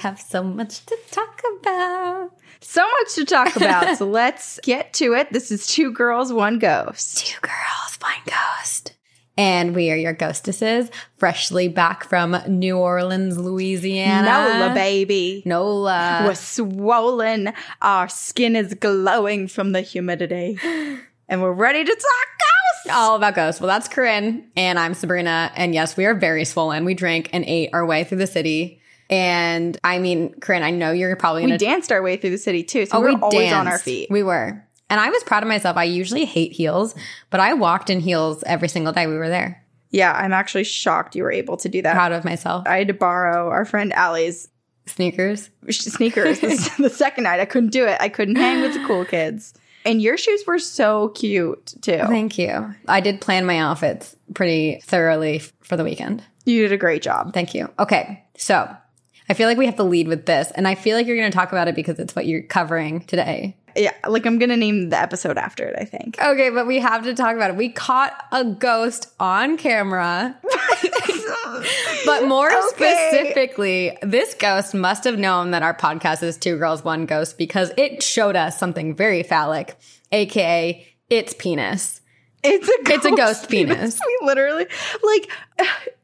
Have so much to talk about. So much to talk about. so let's get to it. This is Two Girls, One Ghost. Two girls, one ghost. And we are your ghostesses, freshly back from New Orleans, Louisiana. Nola, baby. Nola. We're swollen. Our skin is glowing from the humidity. And we're ready to talk ghosts. all about ghosts. Well, that's Corinne, and I'm Sabrina. And yes, we are very swollen. We drank and ate our way through the city. And I mean, Corinne, I know you're probably We gonna danced our way through the city too. So Oh, we're we always on our feet. We were. And I was proud of myself. I usually hate heels, but I walked in heels every single day we were there. yeah, I'm actually shocked you were able to do that. Proud of myself. I had to borrow our friend Allie's Sneakers. sneakers the, the second night. I couldn't do it. I couldn't hang with the cool kids. And your shoes were so cute too. Thank you. I did plan my outfits pretty thoroughly f- for the weekend. You did a great job. Thank you. Okay. So I feel like we have to lead with this. And I feel like you're going to talk about it because it's what you're covering today. Yeah, like I'm gonna name the episode after it. I think. Okay, but we have to talk about it. We caught a ghost on camera. But more Okay. specifically, this ghost must have known that our podcast is Two Girls, One Ghost because it showed us something very phallic, aka its penis. It's a ghost It's a ghost penis. We literally like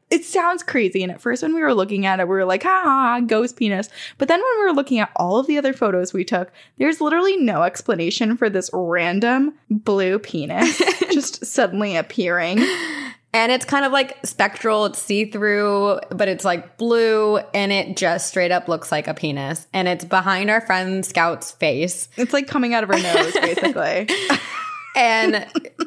it sounds crazy. And at first when we were looking at it, we were like, ha, ha, ha, ghost penis. But then when we were looking at all of the other photos we took, there's literally no explanation for this random blue penis just suddenly appearing. And it's kind of like spectral, it's see through, but it's like blue and it just straight up looks like a penis. And it's behind our friend Scout's face. It's like coming out of her nose, basically. And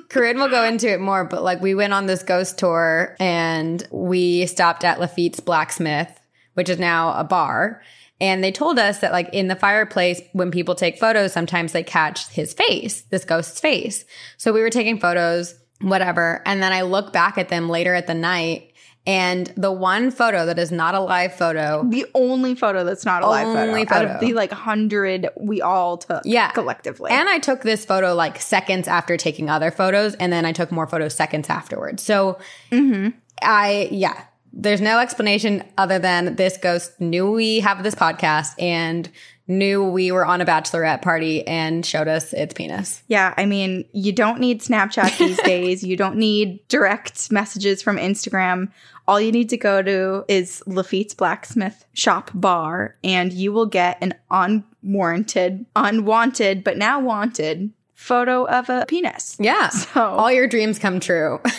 Corinne will go into it more, but like we went on this ghost tour and we stopped at Lafitte's Blacksmith, which is now a bar. And they told us that like in the fireplace, when people take photos, sometimes they catch his face, this ghost's face. So we were taking photos, whatever. And then I look back at them later at the night and the one photo that is not a live photo the only photo that's not a live Only photo, out of the like hundred we all took Yeah. collectively. And I took this photo like seconds after taking other photos, and then I took more photos seconds afterwards. So mm-hmm. I, yeah, there's no explanation other than this ghost knew we have this podcast and knew we were on a bachelorette party and showed us its penis. Yeah, I mean, you don't need Snapchat these days. You don't need direct messages from Instagram. All you need to go to is Lafitte's Blacksmith Shop Bar, and you will get an unwarranted, unwanted, but now wanted photo of a penis. Yeah. So- all your dreams come true.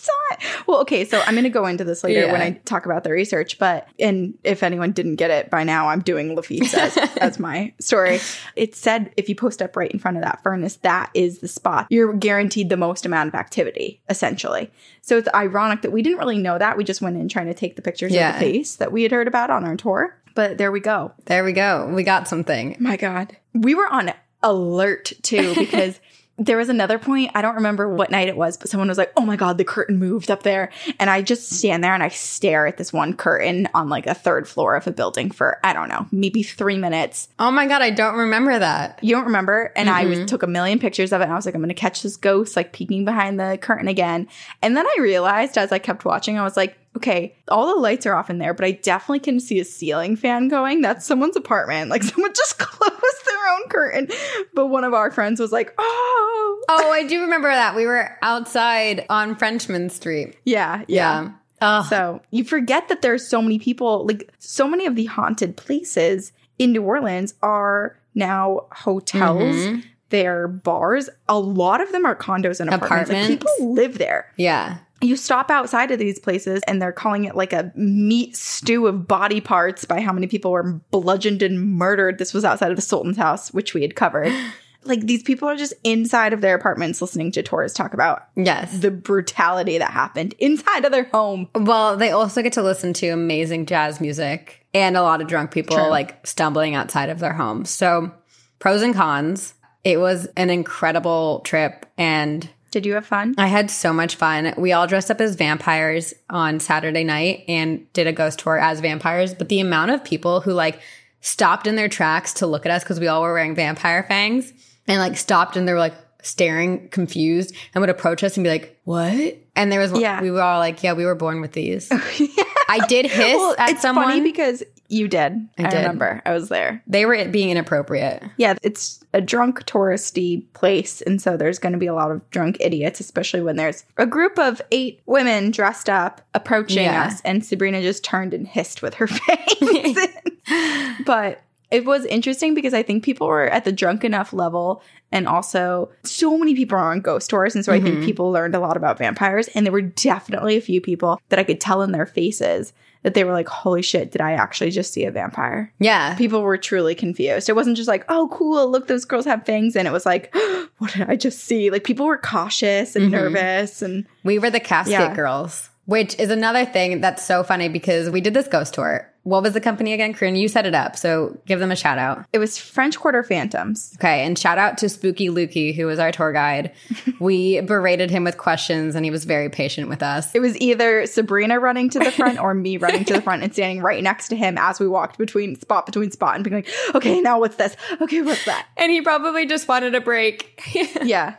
Saw. Well, okay, so I'm going to go into this later Yeah. when I talk about the research, but and if anyone didn't get it by now, I'm doing Lafitte's as, as my story. It said if you post up right in front of that furnace, that is the spot. You're guaranteed the most amount of activity, essentially. So it's ironic that we didn't really know that. We just went in trying to take the pictures Yeah. of the face that we had heard about on our tour. But there we go. there we go. We got something. My God. We were on alert too because there was another point. I don't remember what night it was, but someone was like, oh my God, the curtain moved up there. And I just stand there and I stare at this one curtain on like a third floor of a building for, I don't know, maybe three minutes. Oh my God, I don't remember that. You don't remember? And I was, took a million pictures of it and I was like, I'm going to catch this ghost like peeking behind the curtain again. And then I realized as I kept watching, I was like, okay, all the lights are off in there, but I definitely can see a ceiling fan going. That's someone's apartment. Like someone just closed their own curtain. But one of our friends was like, oh, Oh, I do remember that. We were outside on Frenchmen Street. yeah, yeah. Yeah. Oh, So you forget that there's so many people, like so many of the haunted places in New Orleans are now hotels. Mhm. They're bars. A lot of them are condos and apartments. Like, Apartments. people live there. yeah. You stop outside of these places and they're calling it like a meat stew of body parts by how many people were bludgeoned and murdered. This was outside of the Sultan's house, which we had covered. like these people are just inside of their apartments listening to tourists talk about Yes. the brutality that happened inside of their home. Well, they also get to listen to amazing jazz music and a lot of drunk people True. like stumbling outside of their homes. So, pros and cons. It was an incredible trip and Did you have fun? I had so much fun. We all dressed up as vampires on Saturday night and did a ghost tour as vampires. But the amount of people who like stopped in their tracks to look at us because we all were wearing vampire fangs and like stopped and they were like staring confused and would approach us and be like, what? And there was, Yeah. we were all like, yeah, we were born with these. I did hiss at it's someone. funny because You did. I, did. remember. I was there. They were being inappropriate. Yeah, it's a drunk touristy place. And so there's going to be a lot of drunk idiots, especially when there's a group of eight women dressed up approaching Yeah. us. And Sabrina just turned and hissed with her face. but it was interesting because I think people were at the drunk enough level. And also, so many people are on ghost tours. And so I think mm-hmm. people learned a lot about vampires. And there were definitely a few people that I could tell in their faces that they were like, holy shit, did I actually just see a vampire? Yeah. people were truly confused. It wasn't just like, oh, cool, look, those girls have fangs. And it was like, what did I just see? Like, people were cautious and mm-hmm. nervous. And We were the casket Yeah. girls, which is another thing that's so funny because we did this ghost tour. What was the company again? Corinne, you set it up. So give them a shout out. it was French Quarter Phantoms. Okay. And shout out to Spooky Lukey, who was our tour guide. we berated him with questions and he was very patient with us. It was either Sabrina running to the front or me running to the front and standing right next to him as we walked between spot between spot and being like, okay, now what's this? Okay, what's that? And he probably just wanted a break. Yeah.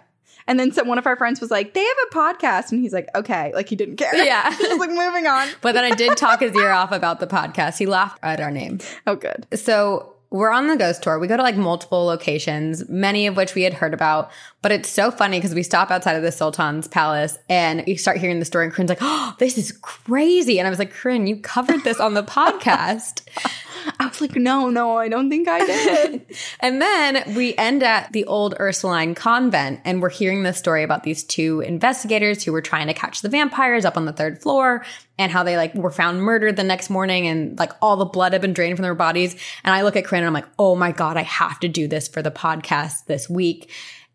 And then some, one of our friends was like, they have a podcast. And he's like, okay. Like, he didn't care. Yeah. He was like, moving on. but then I did talk his ear off about the podcast. He laughed at our name. Oh, good. So we're on the ghost tour. We go to like multiple locations, many of which we had heard about. But it's so funny because we stop outside of the Sultan's palace and you start hearing the story, and Corinne's like, "Oh, this is crazy!" And I was like, "Corinne, you covered this on the podcast." I was like, no, no, I don't think I did. and then we end at the old Ursuline convent, and we're hearing this story about these two investigators who were trying to catch the vampires up on the third floor, and how they like were found murdered the next morning, and like all the blood had been drained from their bodies. And I look at Corinne and I'm like, "Oh my god, I have to do this for the podcast this week."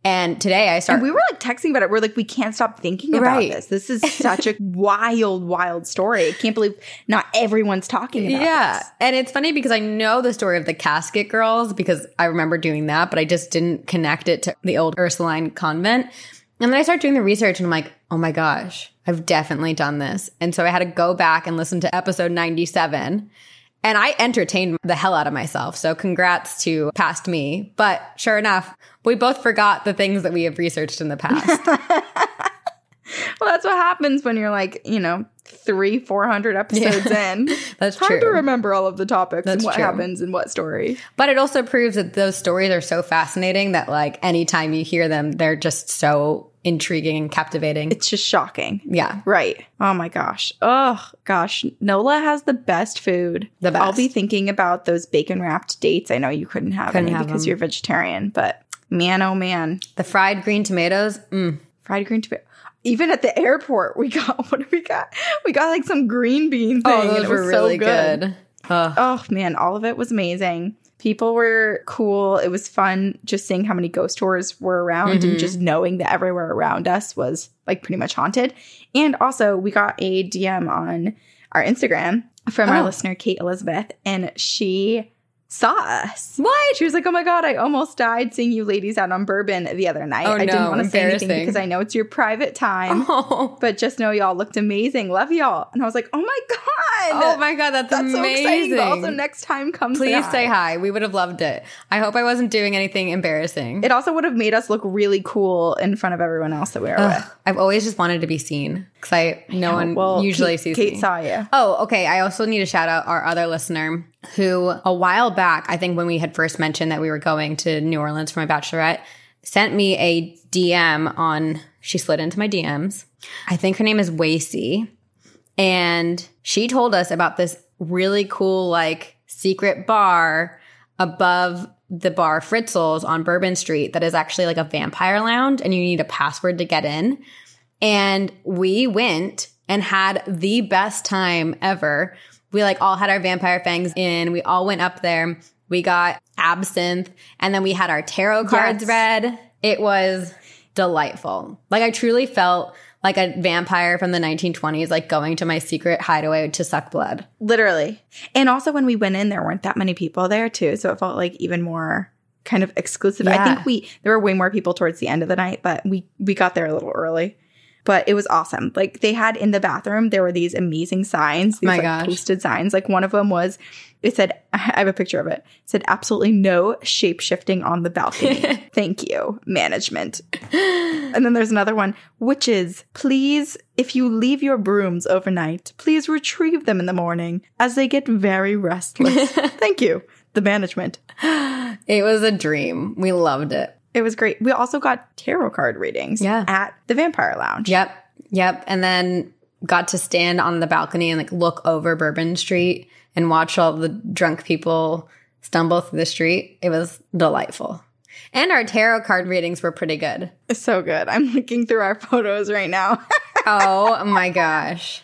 And today I started. And we were like texting about it. We're like, we can't stop thinking about Right. this. This is such a wild, wild story. I can't believe not everyone's talking about it. yeah. this. And it's funny because I know the story of the casket girls because I remember doing that, but I just didn't connect it to the old Ursuline convent. And then I start doing the research and I'm like, oh my gosh, I've definitely done this. And so I had to go back and listen to episode 97. And I entertained the hell out of myself. So congrats to past me. But sure enough, we both forgot the things that we have researched in the past. Well, that's what happens when you're like, you know, three, 400 episodes in. That's Hard to remember all of the topics That's and what true. happens and what story. But it also proves that those stories are so fascinating that like anytime you hear them, they're just so intriguing and captivating. It's just shocking. yeah. Right. Oh my gosh. Oh gosh. Nola has the best food. The best. I'll be thinking about those bacon wrapped dates. I know you couldn't have Couldn't any have because them. you're vegetarian, but man, oh man. The fried green tomatoes. Mm. fried green tomato. Even at the airport, we got what did we got? We got like some green bean thing. Oh, and those it were was really so good. good. Oh man, all of it was amazing. People were cool. It was fun just seeing how many ghost tours were around Mm-hmm. and just knowing that everywhere around us was like pretty much haunted. And also, we got a DM on our Instagram from our Oh. listener, Kate Elizabeth, and she saw us. What? She was like, "Oh my god, I almost died seeing you ladies out on Bourbon the other night. Oh, I didn't want to say anything because I know it's your private time, Oh. but just know y'all looked amazing. Love y'all." And I was like, "Oh my god, Oh my god, that's, that's so exciting!" But also, next time, come Please say hi. We would have loved it. I hope I wasn't doing anything embarrassing. It also would have made us look really cool in front of everyone else that we were Ugh, with. I've always just wanted to be seen because I no one Well, usually Kate, sees Kate me. saw you. Oh, okay. I also need to shout out our other listener who a while back, I think when we had first mentioned that we were going to New Orleans for my bachelorette, sent me a DM on, she slid into my DMs. I think her name is Wacy. And she told us about this really cool, like, secret bar above the bar Fritzel's on Bourbon Street that is actually like a vampire lounge and you need a password to get in. And we went and had the best time ever. We like all had our vampire fangs in. We all went up there. We got absinthe and then we had our tarot cards Yes. read. It was delightful. Like I truly felt like a vampire from the 1920s, like going to my secret hideaway to suck blood. Literally. And also, when we went in, there weren't that many people there, too. So it felt like even more kind of exclusive. I think we, there were way more people towards the end of the night, but we, we got there a little early. But it was awesome. Like they had in the bathroom, there were these amazing signs, these My like, gosh. posted signs. Like one of them was, it said, I have a picture of it. It said, absolutely no shape shifting on the balcony. Thank you, management. And then there's another one, which is, please, if you leave your brooms overnight, please retrieve them in the morning as they get very restless. Thank you, the management. It was a dream. We loved it. It was great. We also got tarot card readings Yeah. at the Vampire Lounge. Yep. Yep. And then got to stand on the balcony and like look over Bourbon Street and watch all the drunk people stumble through the street. It was delightful. And our tarot card readings were pretty good. So good. I'm looking through our photos right now. Oh my gosh.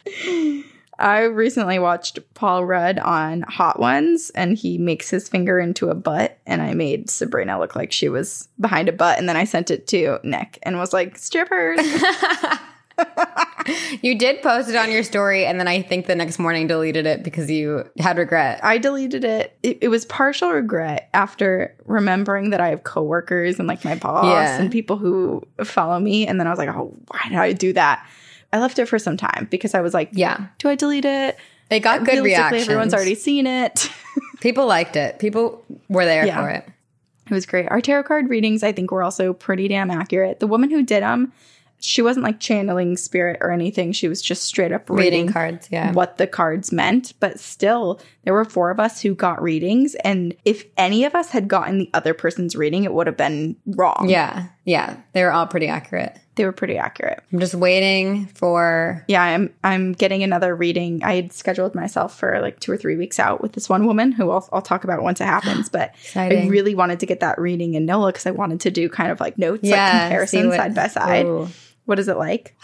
I recently watched Paul Rudd on Hot Ones and he makes his finger into a butt and I made Sabrina look like she was behind a butt and then I sent it to Nick and was like, strippers. You did post it on your story and then I think the next morning deleted it because you had regret. I deleted it. it. It was partial regret after remembering that I have coworkers and like my boss Yeah. and people who follow me. And then I was like, oh, why did I do that? I left it for some time because I was like, Yeah. do I delete it? It got good reactions. Everyone's already seen it. People liked it. People were there Yeah. for it. It was great. Our tarot card readings, I think, were also pretty damn accurate. The woman who did them, she wasn't like channeling spirit or anything. She was just straight up reading, Reading cards, yeah. what the cards meant. But still, there were four of us who got readings. And if any of us had gotten the other person's reading, it would have been wrong. Yeah. Yeah. They were all pretty accurate. They were pretty accurate. I'm just waiting for Yeah, I'm I'm getting another reading. I had scheduled myself for like two or three weeks out with this one woman who I'll, I'll talk about once it happens. But I really wanted to get that reading in NOLA because I wanted to do kind of like notes, like see comparison what- side by side. Ooh. What is it like?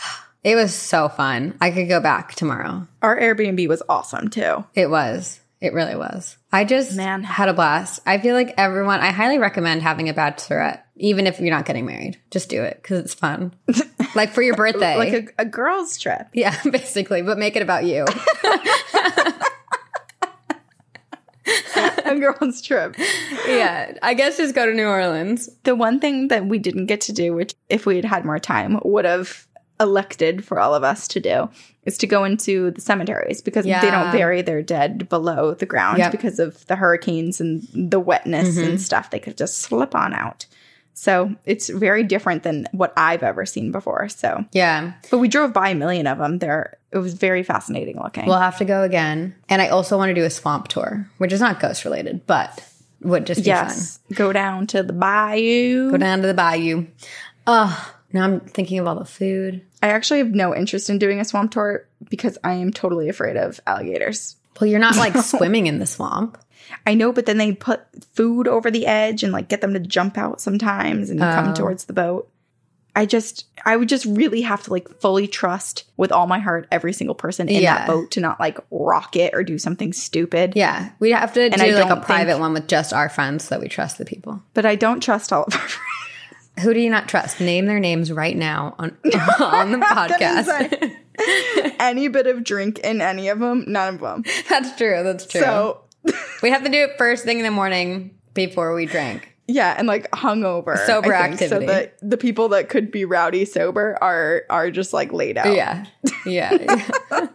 It was so fun. I could go back tomorrow. Our Airbnb was awesome too. It was. It really was. I just Man. had a blast. I feel like everyone, I highly recommend having a bachelorette, even if you're not getting married. Just do it because it's fun. like for your birthday. Like a, a girls' trip. yeah, basically, but make it about you. A girls' trip. yeah, I guess just go to New Orleans. The one thing that we didn't get to do, which if we had had more time, would have elected for all of us to do, is to go into the cemeteries because they don't bury their dead below the ground Yep. because of the hurricanes and the wetness and mm-hmm. stuff. They could just slip on out. So it's very different than what I've ever seen before. So, Yeah, but we drove by a million of them. There, it was very fascinating looking. we'll have to go again. And I also want to do a swamp tour, which is not ghost related, but would just be yes, go down to the bayou. Go down to the bayou. Oh, now I'm thinking of all the food. I actually have no interest in doing a swamp tour because I am totally afraid of alligators. Well, you're not like swimming in the swamp. I know, but then they put food over the edge and like get them to jump out sometimes and Oh. come towards the boat. I just, I would just really have to like fully trust with all my heart every single person in Yeah. that boat to not like rock it or do something stupid. Yeah, we have to I do like a private think- one with just our friends so that we trust the people. But I don't trust all of our friends. Who do you not trust? Name their names right now on on the podcast. any bit of drink in any of them, none of them. That's true. That's true. So we have to do it first thing in the morning before we drink. yeah, and like hungover, Sober I think, activity. So that the people that could be rowdy sober are are just like laid out. Yeah, yeah.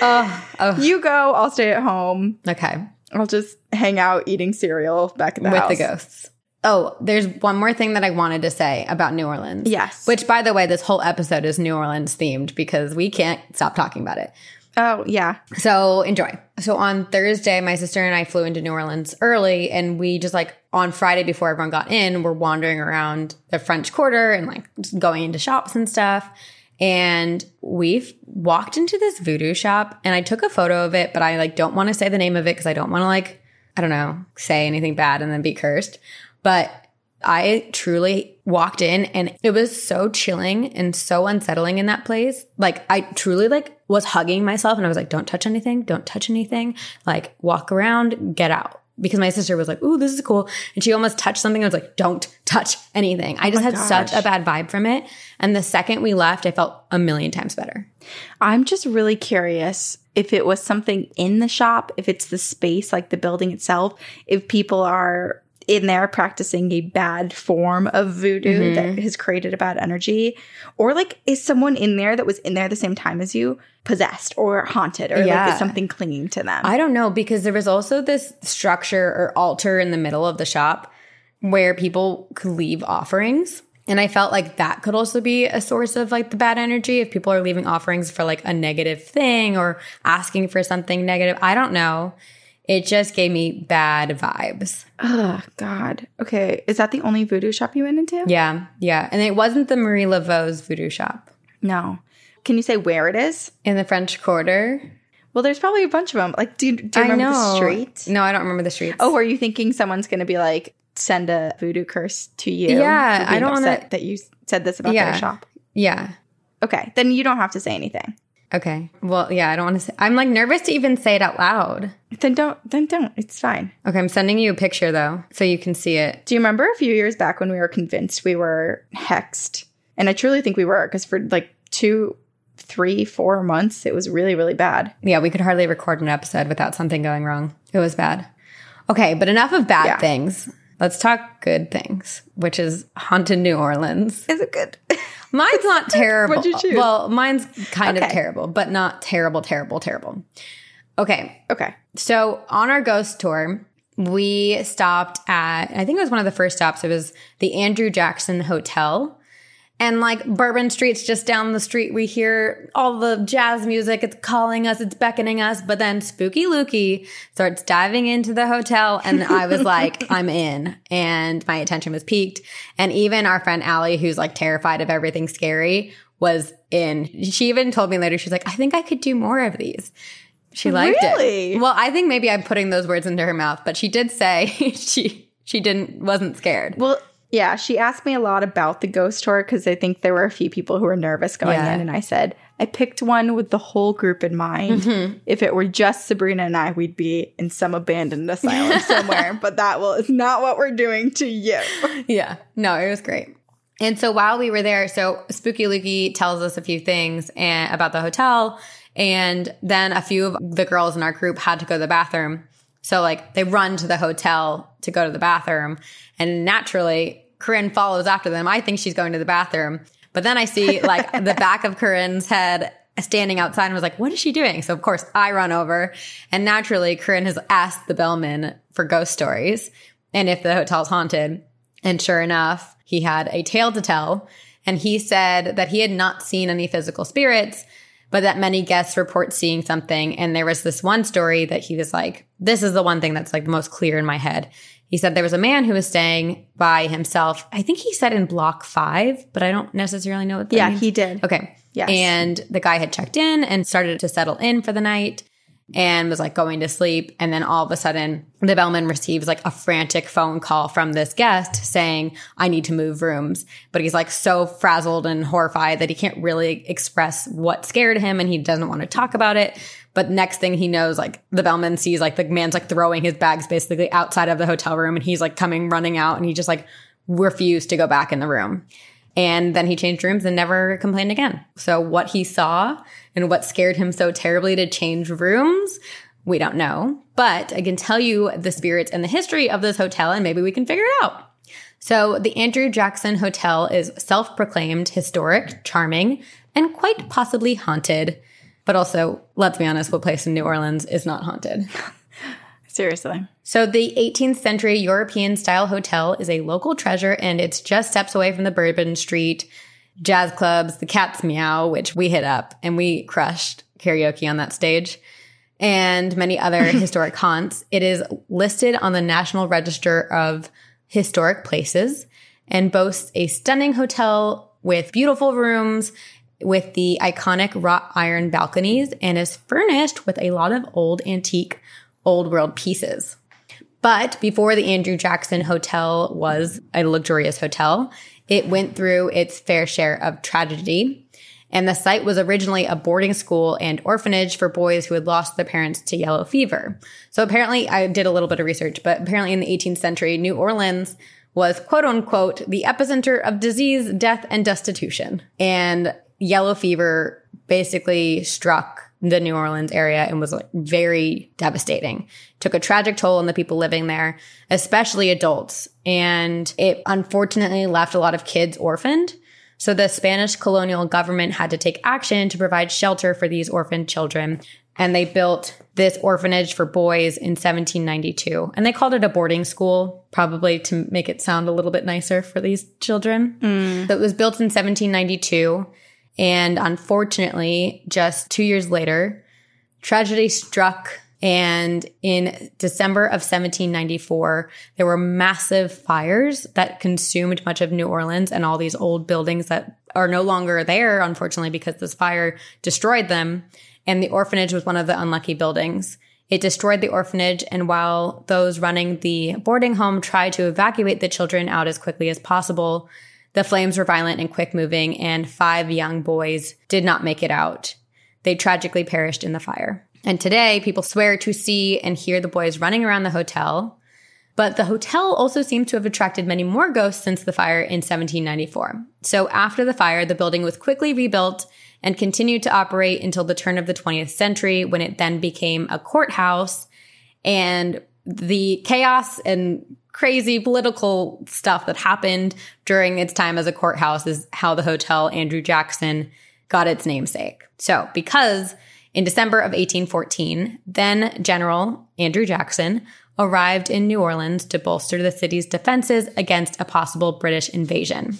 oh, oh, You go, I'll stay at home. okay. I'll just hang out eating cereal back in the house With house. the ghosts. Oh, there's one more thing that I wanted to say about New Orleans. Yes. Which, by the way, this whole episode is New Orleans themed because we can't stop talking about it. Oh, yeah. So enjoy. So on Thursday, my sister and I flew into New Orleans early, and we just like on Friday before everyone got in, we're wandering around the French Quarter and like just going into shops and stuff. And we've walked into this voodoo shop, and I took a photo of it, but I like don't want to say the name of it because I don't want to like I don't know say anything bad and then be cursed. But I truly walked in and it was so chilling and so unsettling in that place. Like I truly like was hugging myself and I was like, don't touch anything, don't touch anything. Like walk around, get out. Because my sister was like, ooh, this is cool. And she almost touched something. I was like, don't touch anything. I just oh my had such a bad vibe from it. And the second we left, I felt a million times better. I'm just really curious if it was something in the shop, if it's the space, like the building itself, if people are in there practicing a bad form of voodoo that mm-hmm. has created a bad energy? Or like is someone in there that was in there the same time as you possessed or haunted or like is something clinging to them? I don't know because there was also this structure or altar in the middle of the shop where people could leave offerings. And I felt like that could also be a source of like the bad energy if people are leaving offerings for like a negative thing or asking for something negative. I don't know. It just gave me bad vibes. oh God. Okay. Is that the only voodoo shop you went into? Yeah, yeah. And it wasn't the Marie Laveau's voodoo shop No. Can you say where it is? in the French Quarter. Well, there's probably a bunch of them. Like, do, you- do you remember know. the street? No, I don't remember the street. Oh, are you thinking someone's going to be like, send a voodoo curse to you? Yeah, I don't wanna- that you said this about Yeah. their shop. yeah. Okay, then you don't have to say anything. Okay. Well, yeah, I don't want to say. I'm like nervous to even say it out loud. Then don't. Then don't. It's fine. Okay, I'm sending you a picture though, so you can see it. Do you remember a few years back when we were convinced we were hexed? And I truly think we were because for like two, three, four months, it was really, really bad. Yeah, we could hardly record an episode without something going wrong. It was bad. Okay, but enough of bad Yeah. things. Let's talk good things, which is haunted New Orleans. Is it good? Mine's not terrible. What'd you choose? Well, mine's kind of terrible, but not terrible, terrible, terrible. Okay, okay. So on our ghost tour, we stopped at, I think it was one of the first stops. It was the Andrew Jackson Hotel. And like Bourbon Street's just down the street, we hear all the jazz music. It's calling us, it's beckoning us. But then Spooky Lukey starts diving into the hotel. And I was like, I'm in. And my attention was piqued. And even our friend Allie, who's like terrified of everything scary, was in. She even told me later, she's like, I think I could do more of these. She liked Really? it. Well, I think maybe I'm putting those words into her mouth, but she did say she she didn't wasn't scared. Well, yeah, she asked me a lot about the ghost tour because I think there were a few people who were nervous going Yeah. in. And I said, I picked one with the whole group in mind. Mm-hmm. If it were just Sabrina and I, we'd be in some abandoned asylum somewhere. But that was not what we're doing to you. Yeah. No, it was great. And so while we were there, so Spooky Lukey tells us a few things and, about the hotel. And then a few of the girls in our group had to go to the bathroom. So like they run to the hotel to go to the bathroom. And naturally, Corinne follows after them. I think she's going to the bathroom. But then I see like the back of Corinne's head standing outside and was like, what is she doing? So of course I run over and naturally Corinne has asked the bellman for ghost stories and if the hotel's haunted. And sure enough, he had a tale to tell. And he said that he had not seen any physical spirits, but that many guests report seeing something. And there was this one story that he was like, this is the one thing that's like the most clear in my head. He said there was a man who was staying by himself. I think he said in block five, but I don't necessarily know what that Yeah, means. he did. Okay. Yes. And the guy had checked in and started to settle in for the night and was like going to sleep. And then all of a sudden, the bellman receives like a frantic phone call from this guest saying, I need to move rooms. But he's like so frazzled and horrified that he can't really express what scared him and he doesn't want to talk about it. But next thing he knows, like the bellman sees like the man's like throwing his bags basically outside of the hotel room and he's like coming running out and he just like refused to go back in the room. And then he changed rooms and never complained again. So what he saw and what scared him so terribly to change rooms, we don't know. But I can tell you the spirits and the history of this hotel and maybe we can figure it out. So the Andrew Jackson Hotel is self-proclaimed historic, charming, and quite possibly haunted. But also, let's be honest, what place in New Orleans is not haunted? Seriously. So the 18th century European style hotel is a local treasure and it's just steps away from the Bourbon Street jazz clubs, the Cat's Meow, which we hit up and we crushed karaoke on that stage and many other historic haunts. It is listed on the National Register of Historic Places and boasts a stunning hotel with beautiful rooms with the iconic wrought iron balconies and is furnished with a lot of old antique old world pieces. But before the Andrew Jackson Hotel was a luxurious hotel, it went through its fair share of tragedy. And the site was originally a boarding school and orphanage for boys who had lost their parents to yellow fever. So apparently, I did a little bit of research, but apparently in the 18th century, New Orleans was quote unquote the epicenter of disease, death, and destitution. And yellow fever basically struck the New Orleans area and was like very devastating. Took a tragic toll on the people living there, especially adults. And it unfortunately left a lot of kids orphaned. So the Spanish colonial government had to take action to provide shelter for these orphaned children. And they built this orphanage for boys in 1792. And they called it a boarding school, probably to make it sound a little bit nicer for these children. Mm. So it was built in 1792. And unfortunately, just two years later, tragedy struck. And in December of 1794, there were massive fires that consumed much of New Orleans and all these old buildings that are no longer there, unfortunately, because this fire destroyed them. And the orphanage was one of the unlucky buildings. It destroyed the orphanage, and while those running the boarding home tried to evacuate the children out as quickly as possible, the flames were violent and quick moving, and five young boys did not make it out. They tragically perished in the fire. And today, people swear to see and hear the boys running around the hotel. But the hotel also seems to have attracted many more ghosts since the fire in 1794. So after the fire, the building was quickly rebuilt and continued to operate until the turn of the 20th century when it then became a courthouse. And the chaos and crazy political stuff that happened during its time as a courthouse is how the hotel Andrew Jackson got its namesake. So, because in December of 1814, then General Andrew Jackson arrived in New Orleans to bolster the city's defenses against a possible British invasion.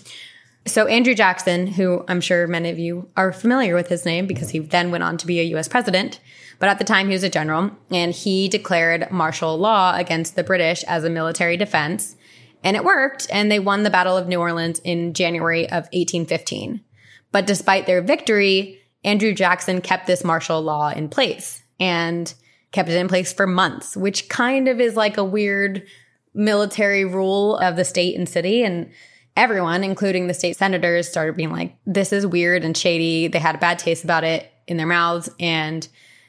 So, Andrew Jackson, who I'm sure many of you are familiar with his name because he then went on to be a US president, but at the time he was a general and he declared martial law against the British as a military defense. And it worked, and they won the Battle of New Orleans in January of 1815. But despite their victory, Andrew Jackson kept this martial law in place and kept it in place for months, which kind of is like a weird military rule of the state and city. And everyone, including the state senators, started being like, this is weird and shady. They had a bad taste about it in their mouths. And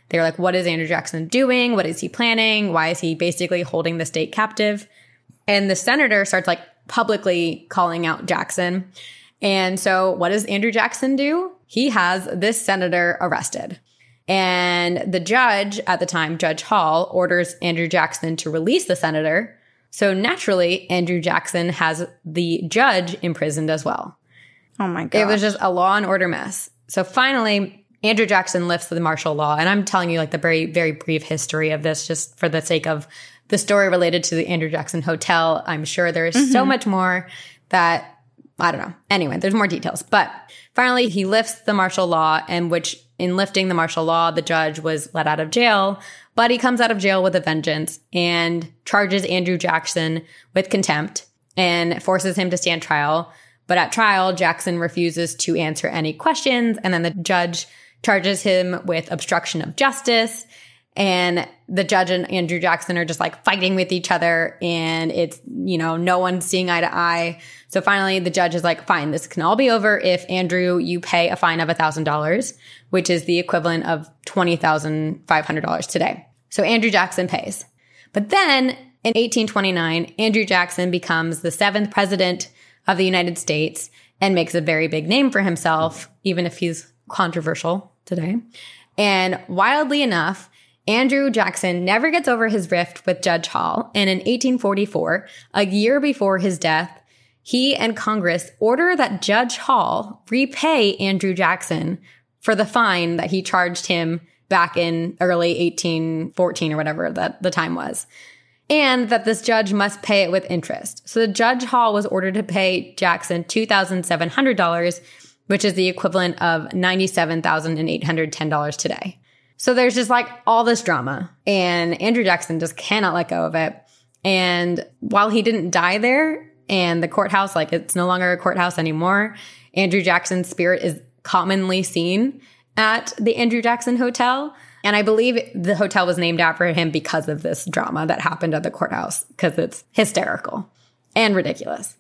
they were like, what is Andrew Jackson doing? What is he planning? Why is he basically holding the state captive? And the senator starts like publicly calling out Jackson. And so what does Andrew Jackson do? He has this senator arrested. And the judge at the time, Judge Hall, orders Andrew Jackson to release the senator so naturally, Andrew Jackson has the judge imprisoned as well. Oh my god. It was just a law and order mess. So finally, Andrew Jackson lifts the martial law. And I'm telling you like the very, very brief history of this just for the sake of the story related to the Andrew Jackson Hotel. I'm sure there's mm-hmm. so much more that I don't know. Anyway, there's more details. But finally, he lifts the martial law, and which in lifting the martial law, the judge was let out of jail but he comes out of jail with a vengeance and charges Andrew Jackson with contempt and forces him to stand trial. But at trial, Jackson refuses to answer any questions. And then the judge charges him with obstruction of justice. And the judge and Andrew Jackson are just like fighting with each other. And it's, you know, no one's seeing eye to eye. So finally, the judge is like, fine, this can all be over if Andrew, you pay a fine of $1,000, which is the equivalent of $20,500 today. So Andrew Jackson pays. But then in 1829, Andrew Jackson becomes the seventh president of the United States and makes a very big name for himself, even if he's controversial today. And wildly enough, Andrew Jackson never gets over his rift with Judge Hall. And in 1844, a year before his death, he and Congress order that Judge Hall repay Andrew Jackson for the fine that he charged him back in early 1814 or whatever that the time was. And that this judge must pay it with interest. So the judge Hall was ordered to pay Jackson $2,700, which is the equivalent of $97,810 today. So there's just like all this drama and Andrew Jackson just cannot let go of it. And while he didn't die there and the courthouse, like it's no longer a courthouse anymore, Andrew Jackson's spirit is commonly seen at the Andrew Jackson Hotel. And I believe the hotel was named after him because of this drama that happened at the courthouse, because it's hysterical and ridiculous.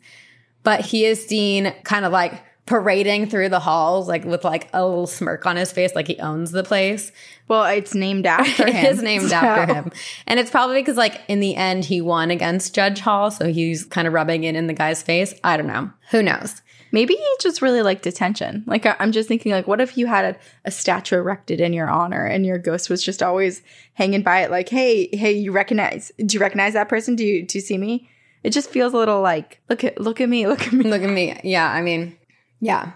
But he is seen kind of like parading through the halls, like with like a little smirk on his face, like he owns the place. Well, it's named after him. it is named so. after him. And it's probably because like in the end he won against Judge Hall. So he's kind of rubbing it in the guy's face. I don't know. Who knows? Maybe he just really liked attention. Like I'm just thinking, like, what if you had a, a statue erected in your honor and your ghost was just always hanging by it, like, hey, hey, you recognize? Do you recognize that person? Do you do you see me? It just feels a little like, look at look at me, look at me. Look at me. Yeah, I mean, yeah.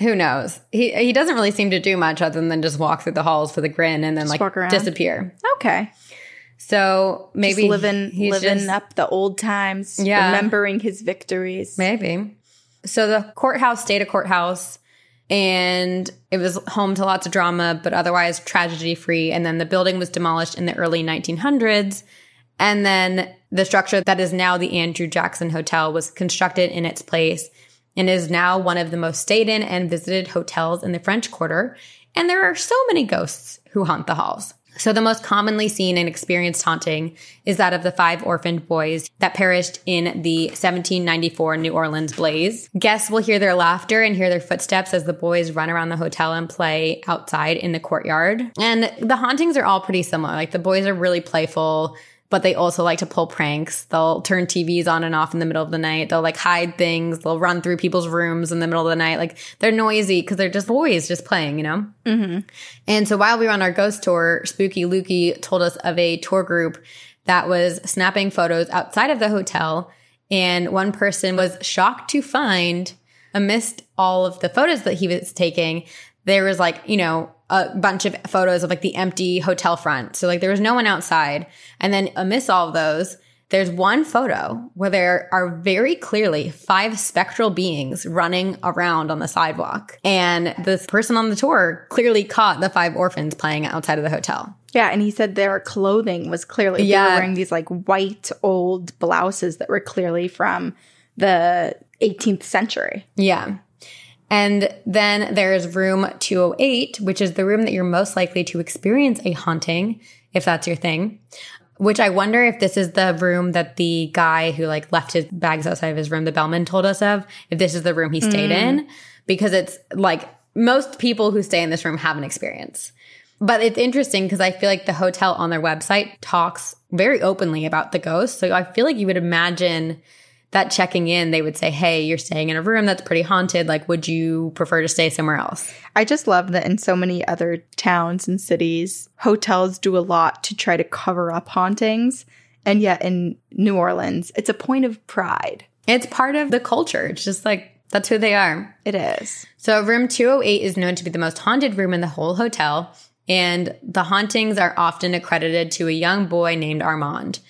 Who knows? He he doesn't really seem to do much other than just walk through the halls with a grin and then like walk around. disappear. Okay, So maybe just living he's living just- up the old times, Yeah. remembering his victories. Maybe. So the courthouse stayed a courthouse and it was home to lots of drama, but otherwise tragedy free. And then the building was demolished in the early 1900s. And then the structure that is now the Andrew Jackson Hotel was constructed in its place and is now one of the most stayed in and visited hotels in the French Quarter. And there are so many ghosts who haunt the halls. So the most commonly seen and experienced haunting is that of the five orphaned boys that perished in the 1794 New Orleans blaze. Guests will hear their laughter and hear their footsteps as the boys run around the hotel and play outside in the courtyard. And the hauntings are all pretty similar. Like the boys are really playful but they also like to pull pranks. They'll turn TVs on and off in the middle of the night. They'll like hide things. They'll run through people's rooms in the middle of the night. Like they're noisy because they're just boys just playing, you know? Mm-hmm. And so while we were on our ghost tour, Spooky Lukey told us of a tour group that was snapping photos outside of the hotel. And one person was shocked to find amidst all of the photos that he was taking, there was like, you know, a bunch of photos of like the empty hotel front. So like there was no one outside. And then amidst all of those, there's one photo where there are very clearly five spectral beings running around on the sidewalk. And this person on the tour clearly caught the five orphans playing outside of the hotel. Yeah, and he said their clothing was clearly they Yeah. were wearing these like white old blouses that were clearly from the 18th century. Yeah. And then there's room 208, which is the room that you're most likely to experience a haunting, if that's your thing. Which I wonder if this is the room that the guy who like left his bags outside of his room, the bellman told us of, if this is the room he stayed mm. in, because it's like most people who stay in this room have an experience. But it's interesting because I feel like the hotel on their website talks very openly about the ghost. So I feel like you would imagine that checking in, they would say, Hey, you're staying in a room that's pretty haunted. Like, would you prefer to stay somewhere else? I just love that in so many other towns and cities, hotels do a lot to try to cover up hauntings. And yet in New Orleans, it's a point of pride. It's part of the culture. It's just like, that's who they are. It is. So, room 208 is known to be the most haunted room in the whole hotel. And the hauntings are often accredited to a young boy named Armand.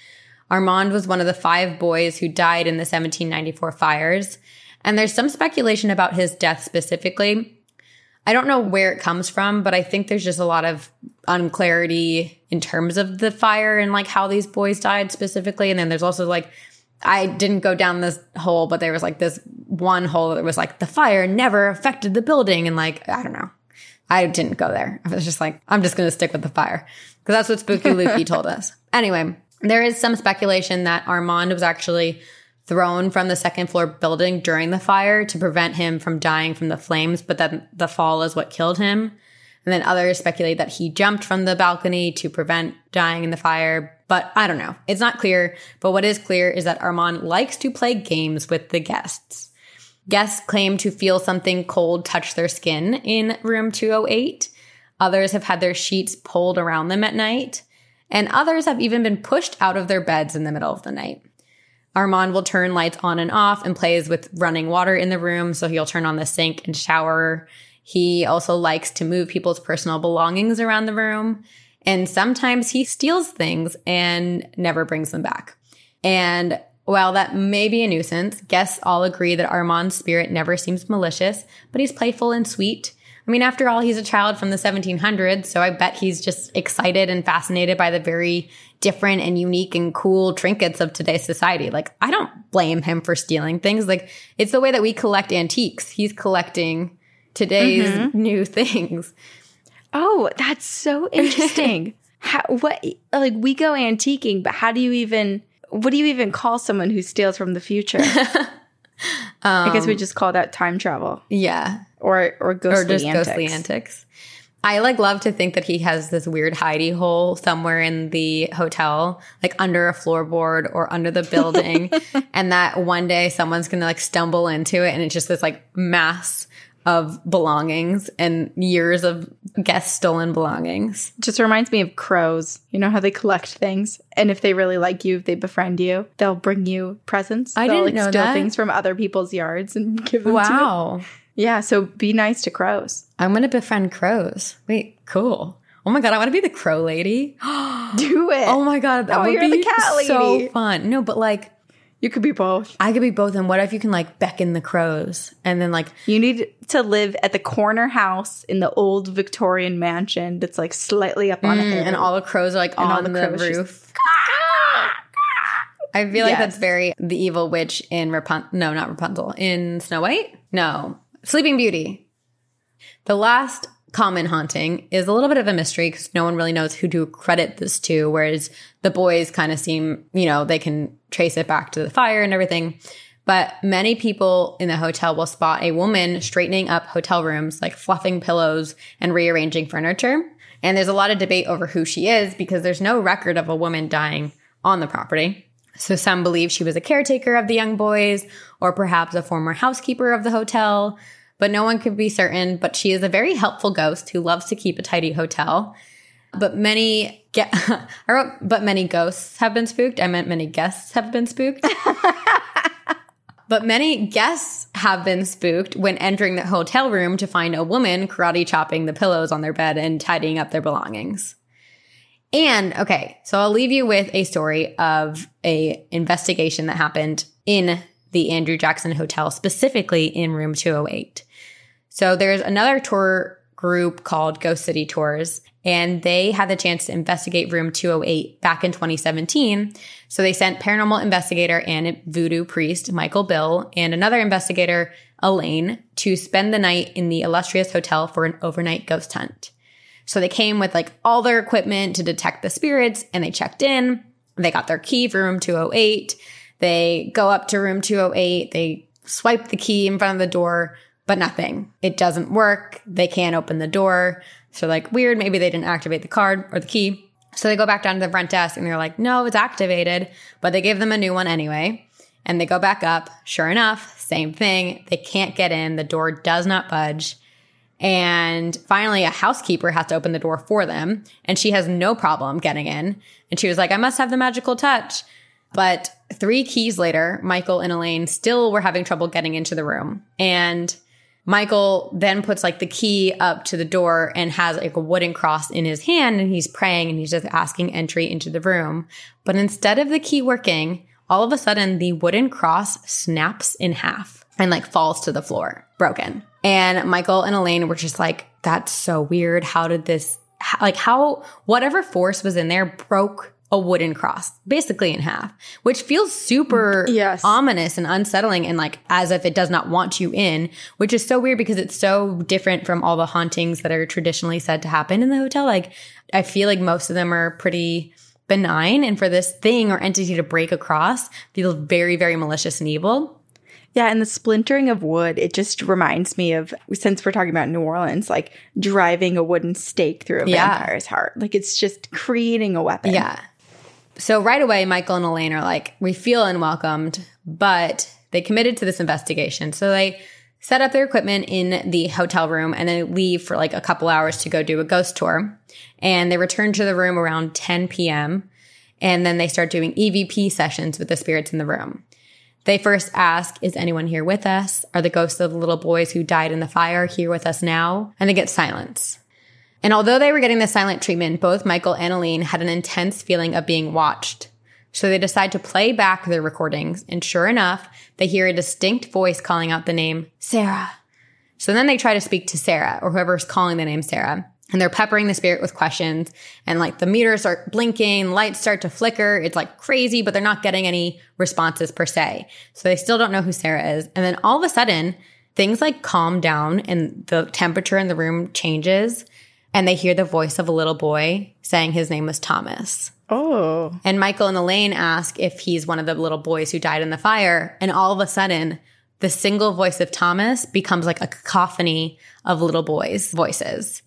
Armand was one of the five boys who died in the 1794 fires. And there's some speculation about his death specifically. I don't know where it comes from, but I think there's just a lot of unclarity in terms of the fire and like how these boys died specifically. And then there's also like, I didn't go down this hole, but there was like this one hole that was like the fire never affected the building. And like, I don't know. I didn't go there. I was just like, I'm just going to stick with the fire because that's what Spooky Lukey told us. Anyway, there is some speculation that Armand was actually thrown from the second floor building during the fire to prevent him from dying from the flames, but then the fall is what killed him. And then others speculate that he jumped from the balcony to prevent dying in the fire. But I don't know. It's not clear. But what is clear is that Armand likes to play games with the guests. Guests claim to feel something cold touch their skin in room 208. Others have had their sheets pulled around them at night. And others have even been pushed out of their beds in the middle of the night. Armand will turn lights on and off and plays with running water in the room. So he'll turn on the sink and shower. He also likes to move people's personal belongings around the room. And sometimes he steals things and never brings them back. And while that may be a nuisance, guests all agree that Armand's spirit never seems malicious, but he's playful and sweet. I mean, after all, he's a child from the 1700s, so I bet he's just excited and fascinated by the very different and unique and cool trinkets of today's society. Like, I don't blame him for stealing things. Like, it's the way that we collect antiques. He's collecting today's mm-hmm. new things. Oh, that's so interesting. how, what like we go antiquing, but how do you even what do you even call someone who steals from the future? I guess we um, just call that time travel Yeah. Or or ghostly or just antics. ghostly antics. I like love to think that he has this weird hidey hole somewhere in the hotel, like under a floorboard or under the building. and that one day someone's to like stumble into it and it's just this like mass of belongings and years of guest stolen belongings. Just reminds me of crows. You know how they collect things, and if they really like you, if they befriend you, they'll bring you presents. I they'll didn't know steal that. things from other people's yards and give them to you. Yeah, so be nice to crows. I'm going to befriend crows. Wait, cool. Oh my God, I want to be the crow lady. Do it. Oh my God, that Oh, would be the cat lady. so fun. No, but like, you could be both. I could be both. And what if you can like beckon the crows and then like, You need to live at the corner house in the old Victorian mansion that's like slightly up on a hill. Mm, and all the crows are like on the the, crows roof. I feel like Yes. that's very the evil witch in Rapunzel. No, not Rapunzel. In Snow White? No. Sleeping Beauty. The last common haunting is a little bit of a mystery because no one really knows who to credit this to, whereas the boys kind of seem, you know, they can trace it back to the fire and everything. But many people in the hotel will spot a woman straightening up hotel rooms, like fluffing pillows and rearranging furniture. And there's a lot of debate over who she is because there's no record of a woman dying on the property. So some believe she was a caretaker of the young boys or perhaps a former housekeeper of the hotel, but no one could be certain. But she is a very helpful ghost who loves to keep a tidy hotel. But many, ge- I wrote, but many ghosts have been spooked. I meant many guests have been spooked. But many guests have been spooked when entering the hotel room to find a woman karate chopping the pillows on their bed and tidying up their belongings. And okay, so I'll leave you with a story of a investigation that happened in the Andrew Jackson Hotel, specifically in room 208. So there's another tour group called Ghost City Tours, and they had the chance to investigate room 208 back in 2017. So they sent paranormal investigator and voodoo priest Michael Bill and another investigator, Elaine, to spend the night in the illustrious hotel for an overnight ghost hunt. So they came with like all their equipment to detect the spirits and they checked in. They got their key for room 208. They go up to room 208. They swipe the key in front of the door, but nothing. It doesn't work. They can't open the door. So like weird, maybe they didn't activate the card or the key. So they go back down to the front desk and they're like, no, it's activated, but they give them a new one anyway. And they go back up. Sure enough, same thing. They can't get in. The door does not budge. And finally, a housekeeper has to open the door for them, and she has no problem getting in. And she was like, I must have the magical touch. But three keys later, Michael and Elaine still were having trouble getting into the room. And Michael then puts like the key up to the door and has like a wooden cross in his hand and he's praying and he's just asking entry into the room. But instead of the key working, all of a sudden the wooden cross snaps in half and like falls to the floor, broken. And Michael and Elaine were just like, that's so weird. How did this, like, how, whatever force was in there broke a wooden cross basically in half, which feels super Yes. ominous and unsettling and like as if it does not want you in, which is so weird because it's so different from all the hauntings that are traditionally said to happen in the hotel. Like, I feel like most of them are pretty benign. And for this thing or entity to break across feels very, very malicious and evil. Yeah, and the splintering of wood, it just reminds me of since we're talking about New Orleans, like driving a wooden stake through a Yeah. vampire's heart. Like it's just creating a weapon. Yeah. So right away, Michael and Elaine are like, we feel unwelcomed, but they committed to this investigation. So they set up their equipment in the hotel room and then leave for like a couple hours to go do a ghost tour. And they return to the room around 10 p.m. And then they start doing EVP sessions with the spirits in the room. They first ask, Is anyone here with us? Are the ghosts of the little boys who died in the fire here with us now? And they get silence. And although they were getting the silent treatment, both Michael and Aline had an intense feeling of being watched. So they decide to play back their recordings, and sure enough, they hear a distinct voice calling out the name Sarah. So then they try to speak to Sarah or whoever's calling the name Sarah. And they're peppering the spirit with questions. And like the meters start blinking, lights start to flicker. It's like crazy, but they're not getting any responses per se. So they still don't know who Sarah is. And then all of a sudden, things like calm down and the temperature in the room changes. And they hear the voice of a little boy saying his name was Thomas. Oh. And Michael and Elaine ask if he's one of the little boys who died in the fire. And all of a sudden, the single voice of Thomas becomes like a cacophony of little boys' voices.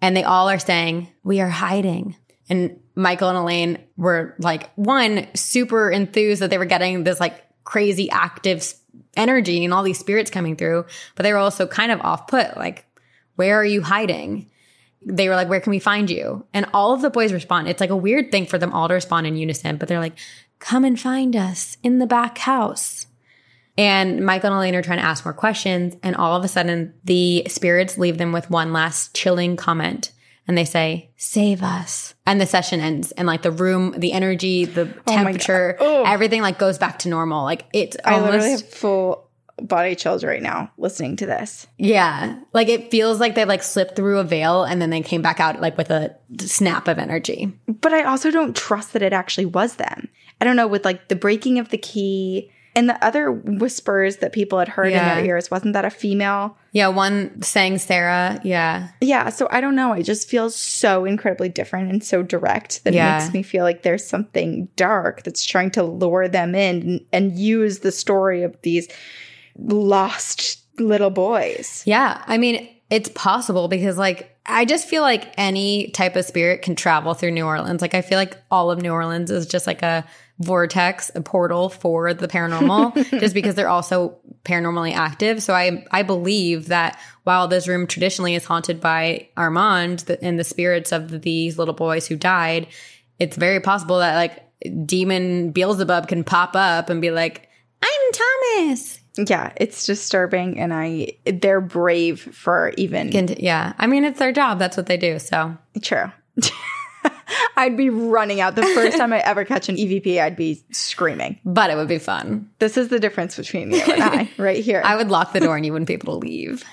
and they all are saying, We are hiding. And Michael and Elaine were like, one, super enthused that they were getting this like crazy active energy and all these spirits coming through. But they were also kind of off put, like, Where are you hiding? They were like, Where can we find you? And all of the boys respond. It's like a weird thing for them all to respond in unison, but they're like, Come and find us in the back house. And Michael and Elaine are trying to ask more questions. And all of a sudden, the spirits leave them with one last chilling comment. And they say, save us. And the session ends. And like the room, the energy, the Oh temperature, God. Ugh. everything like goes back to normal. Like it's I literally almost, have full body chills right now listening to this. yeah. Like it feels like they like slipped through a veil and then they came back out like with a snap of energy. But I also don't trust that it actually was them. I don't know, with like the breaking of the key and the other whispers that people had heard Yeah. in their ears, wasn't that a female? Yeah. One sang Sarah. Yeah. Yeah, so I don't know. It just feels so incredibly different and so direct that Yeah. it makes me feel like there's something dark that's trying to lure them in and, and use the story of these lost little boys. Yeah. I mean, it's possible because, like, I just feel like any type of spirit can travel through New Orleans. Like, I feel like all of New Orleans is just like a vortex, a portal for the paranormal, just because they're also paranormally active. So I, I believe that while this room traditionally is haunted by Armand the, and the spirits of these little boys who died, it's very possible that like demon Beelzebub can pop up and be like, I'm Thomas. Yeah, it's disturbing and I they're brave for even yeah, I mean, it's their job. That's what they do. So true. I'd be running out the first time I ever catch an EVP, I'd be screaming. but it would be fun. This is the difference between you and I, right here. I would lock the door and you wouldn't be able to leave.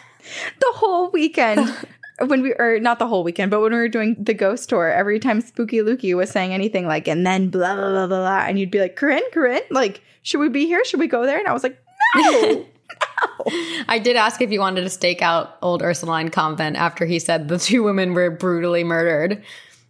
the whole weekend when we or not the whole weekend, but when we were doing the ghost tour, every time Spooky Lukey was saying anything like and then blah blah blah blah, blah and you'd be like, Corinne, Corinne, like, should we be here? Should we go there? And I was like, I did ask if you wanted to stake out old Ursuline convent after he said the two women were brutally murdered.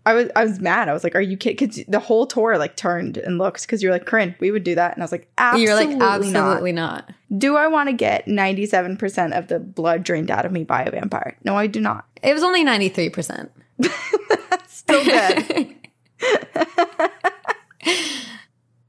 I was I was mad. I was like, Are you kidding? Because the whole tour like turned and looked because you're like, Corinne, we would do that. And I was like, Absolutely, You're like, not. absolutely not. Do I want to get 97% of the blood drained out of me by a vampire? No, I do not. It was only 93%. Still good.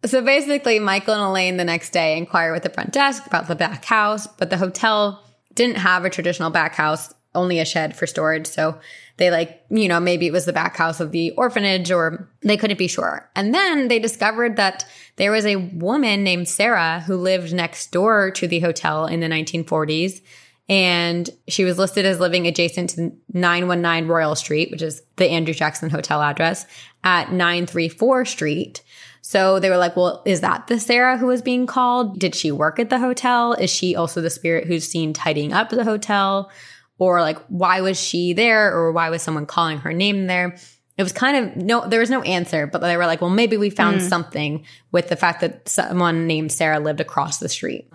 So basically, Michael and Elaine the next day inquire with the front desk about the back house, but the hotel didn't have a traditional back house, only a shed for storage. So they like, you know, maybe it was the back house of the orphanage or they couldn't be sure. And then they discovered that there was a woman named Sarah who lived next door to the hotel in the 1940s. And she was listed as living adjacent to 919 Royal Street, which is the Andrew Jackson Hotel address, at 934 Street. So they were like, well, is that the Sarah who was being called? Did she work at the hotel? Is she also the spirit who's seen tidying up the hotel? Or like, why was she there? Or why was someone calling her name there? It was kind of no, there was no answer, but they were like, well, maybe we found mm. something with the fact that someone named Sarah lived across the street.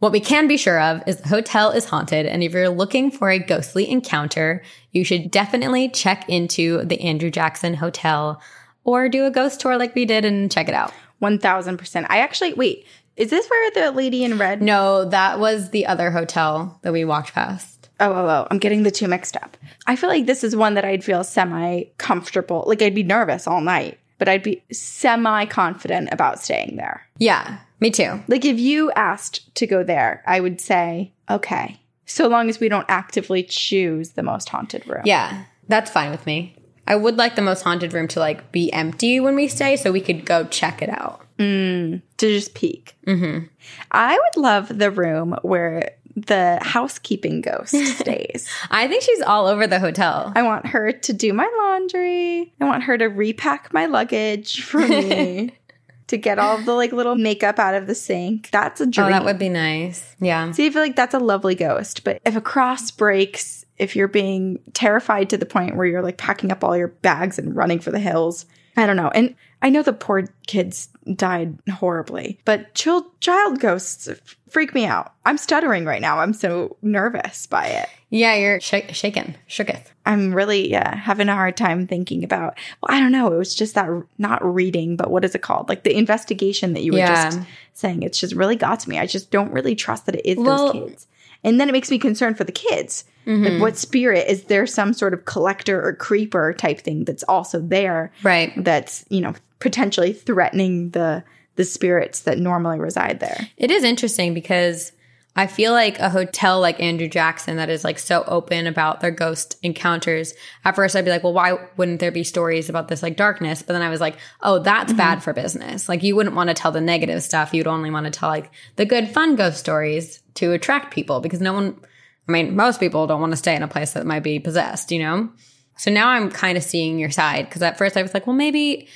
What we can be sure of is the hotel is haunted, and if you're looking for a ghostly encounter, you should definitely check into the Andrew Jackson Hotel or do a ghost tour like we did and check it out. 1000%. I actually, wait, is this where the lady in red? No, that was the other hotel that we walked past. Oh, oh, oh, I'm getting the two mixed up. I feel like this is one that I'd feel semi comfortable. Like I'd be nervous all night, but I'd be semi confident about staying there. Yeah, me too. Like if you asked to go there, I would say, okay, so long as we don't actively choose the most haunted room. Yeah, that's fine with me. I would like the most haunted room to like be empty when we stay so we could go check it out. To just peek. Mm-hmm. I would love the room where the housekeeping ghost stays. I think she's all over the hotel. I want her to do my laundry. I want her to repack my luggage for me. to get all the like little makeup out of the sink. That's a dream. Oh, that would be nice. Yeah. See, I feel like that's a lovely ghost. But if a cross breaks, if you're being terrified to the point where you're like packing up all your bags and running for the hills, I don't know. And I know the poor kids died horribly, but child child ghosts freak me out. I'm stuttering right now. I'm so nervous by it. Yeah, you're sh- shaken, shooketh. I'm really yeah, having a hard time thinking about. Well, I don't know. It was just that not reading, but what is it called? Like the investigation that you were Yeah. just saying. It's just really got to me. I just don't really trust that it is Well, those kids. And then it makes me concerned for the kids. Like, mm-hmm. what spirit is there? Some sort of collector or creeper type thing that's also there, Right. that's you know potentially threatening the the spirits that normally reside there. It is interesting because I feel like a hotel like Andrew Jackson that is like so open about their ghost encounters. At first, I'd be like, well, why wouldn't there be stories about this like darkness? But then I was like, oh, that's mm-hmm. bad for business. Like, you wouldn't want to tell the negative stuff. You'd only want to tell like the good, fun ghost stories to attract people because no one, I mean, most people don't want to stay in a place that might be possessed, you know? So now I'm kind of seeing your side because at first I was like, well, maybe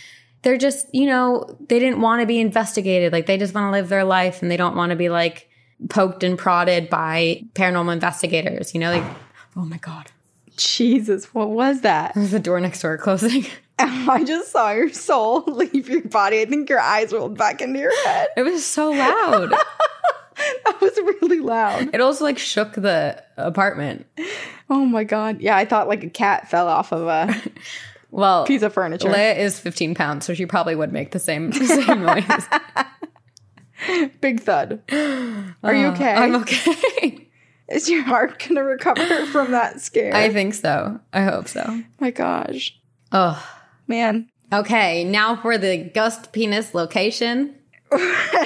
they're just, you know, they didn't want to be investigated. Like they just want to live their life and they don't want to be like poked and prodded by paranormal investigators, you know, like, oh my God, Jesus, what was that? there's the door next door closing. I just saw your soul leave your body. I think your eyes rolled back into your head. It was so loud. That was really loud. it also like shook the apartment. Oh my god. Yeah, I thought like a cat fell off of a Well, piece of furniture. Leia is 15 pounds, so she probably would make the same, same noise. Big thud. Are you uh, okay? I'm okay. Is your heart gonna recover from that scare? I think so. I hope so. my gosh. Oh, Man. okay. Now for the ghost penis location.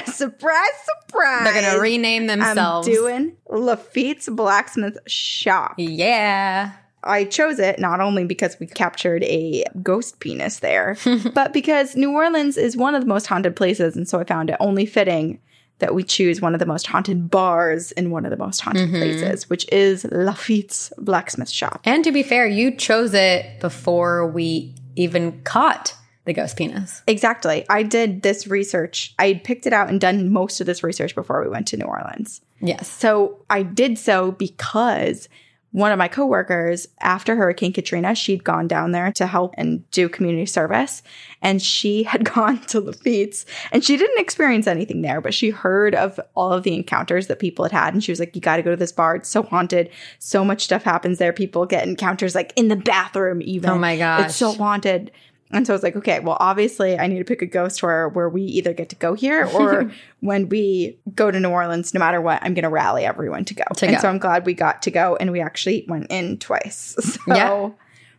surprise, surprise. They're gonna rename themselves. I'm doing Lafitte's Blacksmith Shop. Yeah. I chose it not only because we captured a ghost penis there, but because New Orleans is one of the most haunted places. And so I found it only fitting that we choose one of the most haunted bars in one of the most haunted mm-hmm. places, which is Lafitte's Blacksmith Shop. And to be fair, you chose it before we even caught the ghost penis. Exactly. I did this research. I had picked it out and done most of this research before we went to New Orleans. Yes. So I did so because one of my coworkers, after Hurricane Katrina, she'd gone down there to help and do community service. And she had gone to Lafitte's and she didn't experience anything there, but she heard of all of the encounters that people had had. And she was like, You got to go to this bar. It's so haunted. So much stuff happens there. People get encounters like in the bathroom, even. Oh my gosh. It's so haunted. And so I was like, okay, well, obviously I need to pick a ghost tour where we either get to go here or when we go to New Orleans, no matter what, I'm going to rally everyone to go. To and go. so I'm glad we got to go and we actually went in twice. So Yeah.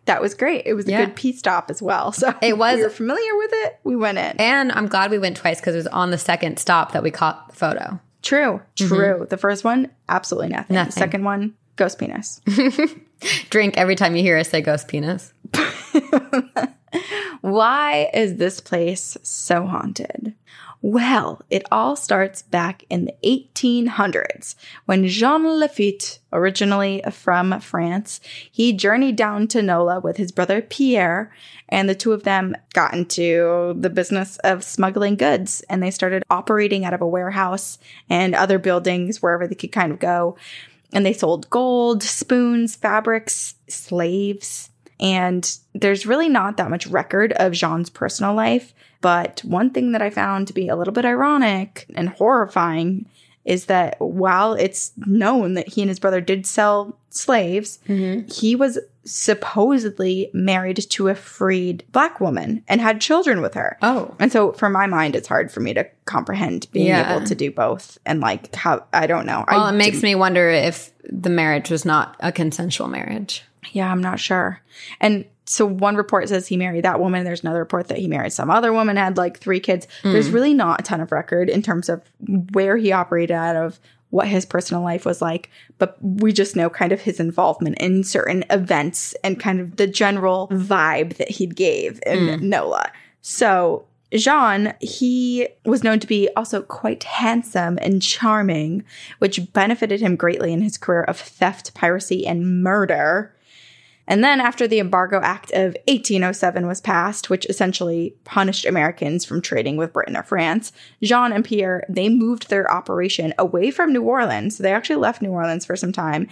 that was great. It was a Yeah. good pee stop as well. So It was- we were familiar with it. We went in. And I'm glad we went twice because it was on the second stop that we caught the photo. true, true. The first one, absolutely nothing. Mm-hmm. Nothing. The second one, ghost penis. Drink every time you hear us say ghost penis. Why is this place so haunted? Well, it all starts back in the 1800s when Jean Lafitte, originally from France, he journeyed down to Nola with his brother Pierre, and the two of them got into the business of smuggling goods and they started operating out of a warehouse and other buildings wherever they could kind of go. And they sold gold, spoons, fabrics, slaves, and there's really not that much record of Jean's personal life. But one thing that I found to be a little bit ironic and horrifying is that while it's known that he and his brother did sell slaves, mm-hmm. he was supposedly married to a freed black woman and had children with her. Oh. And so, for my mind, it's hard for me to comprehend being Yeah. able to do both and like how I don't know. Well, I it makes me wonder if the marriage was not a consensual marriage. Yeah, I'm not sure. And so one report says he married that woman. There's another report that he married some other woman, had like three kids. There's mm. really not a ton of record in terms of where he operated out of, what his personal life was like. But we just know kind of his involvement in certain events and kind of the general vibe that he gave in mm. NOLA. So Jean, he was known to be also quite handsome and charming, which benefited him greatly in his career of theft, piracy, and murder. And then, after the Embargo Act of 1807 was passed, which essentially punished Americans from trading with Britain or France, Jean and Pierre they moved their operation away from New Orleans. So they actually left New Orleans for some time,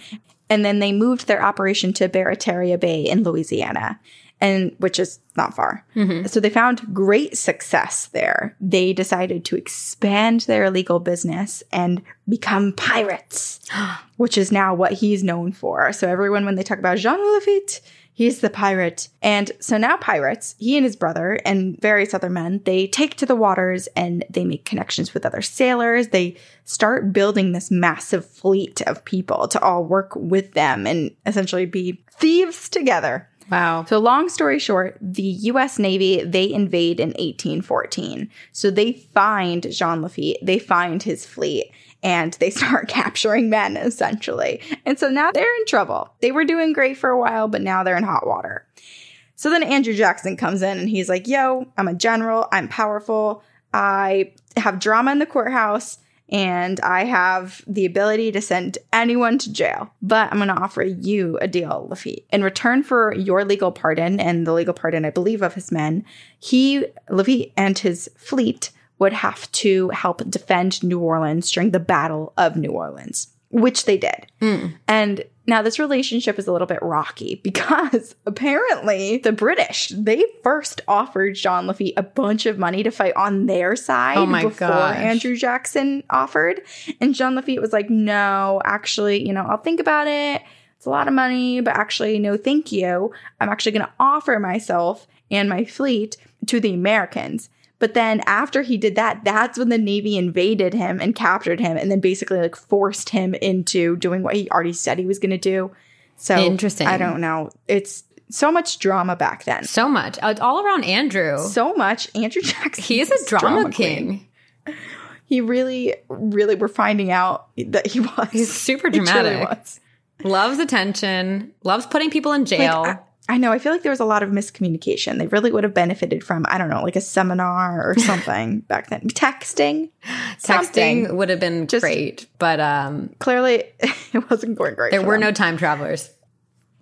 and then they moved their operation to Barataria Bay in Louisiana. And which is not far. Mm-hmm. So they found great success there. They decided to expand their illegal business and become pirates, which is now what he's known for. So everyone, when they talk about Jean Lafitte, he's the pirate. And so now pirates, he and his brother and various other men, they take to the waters and they make connections with other sailors. They start building this massive fleet of people to all work with them and essentially be thieves together. Wow. So long story short, the US Navy, they invade in 1814. So they find Jean Lafitte, they find his fleet, and they start capturing men essentially. And so now they're in trouble. They were doing great for a while, but now they're in hot water. So then Andrew Jackson comes in and he's like, yo, I'm a general, I'm powerful, I have drama in the courthouse, and I have the ability to send anyone to jail. But I'm going to offer you a deal, Lafitte. In return for your legal pardon and the legal pardon, I believe, of his men, he, Lafitte, and his fleet would have to help defend New Orleans during the Battle of New Orleans, which they did. Hmm. And now this relationship is a little bit rocky because apparently the British, they first offered Jean Lafitte a bunch of money to fight on their side Oh before gosh. Andrew Jackson offered. And Jean Lafitte was like, no, actually, you know, I'll think about it. It's a lot of money, but actually, no, thank you. I'm actually going to offer myself and my fleet to the Americans. But then after he did that, that's when the Navy invaded him and captured him and then basically like forced him into doing what he already said he was going to do. So Interesting. I don't know. It's so much drama back then. So much. Uh, All around Andrew. So much. Andrew Jackson. he is a drama, king. He really, really, we're finding out that he was. He's super He dramatic. was. Loves attention. Loves putting people in jail. Like, I, I know. I feel like there was a lot of miscommunication. They really would have benefited from, I don't know, like a seminar or something back then. Texting. Texting would have been Just- great, but um, Clearly, it wasn't going great. there were them. no time travelers.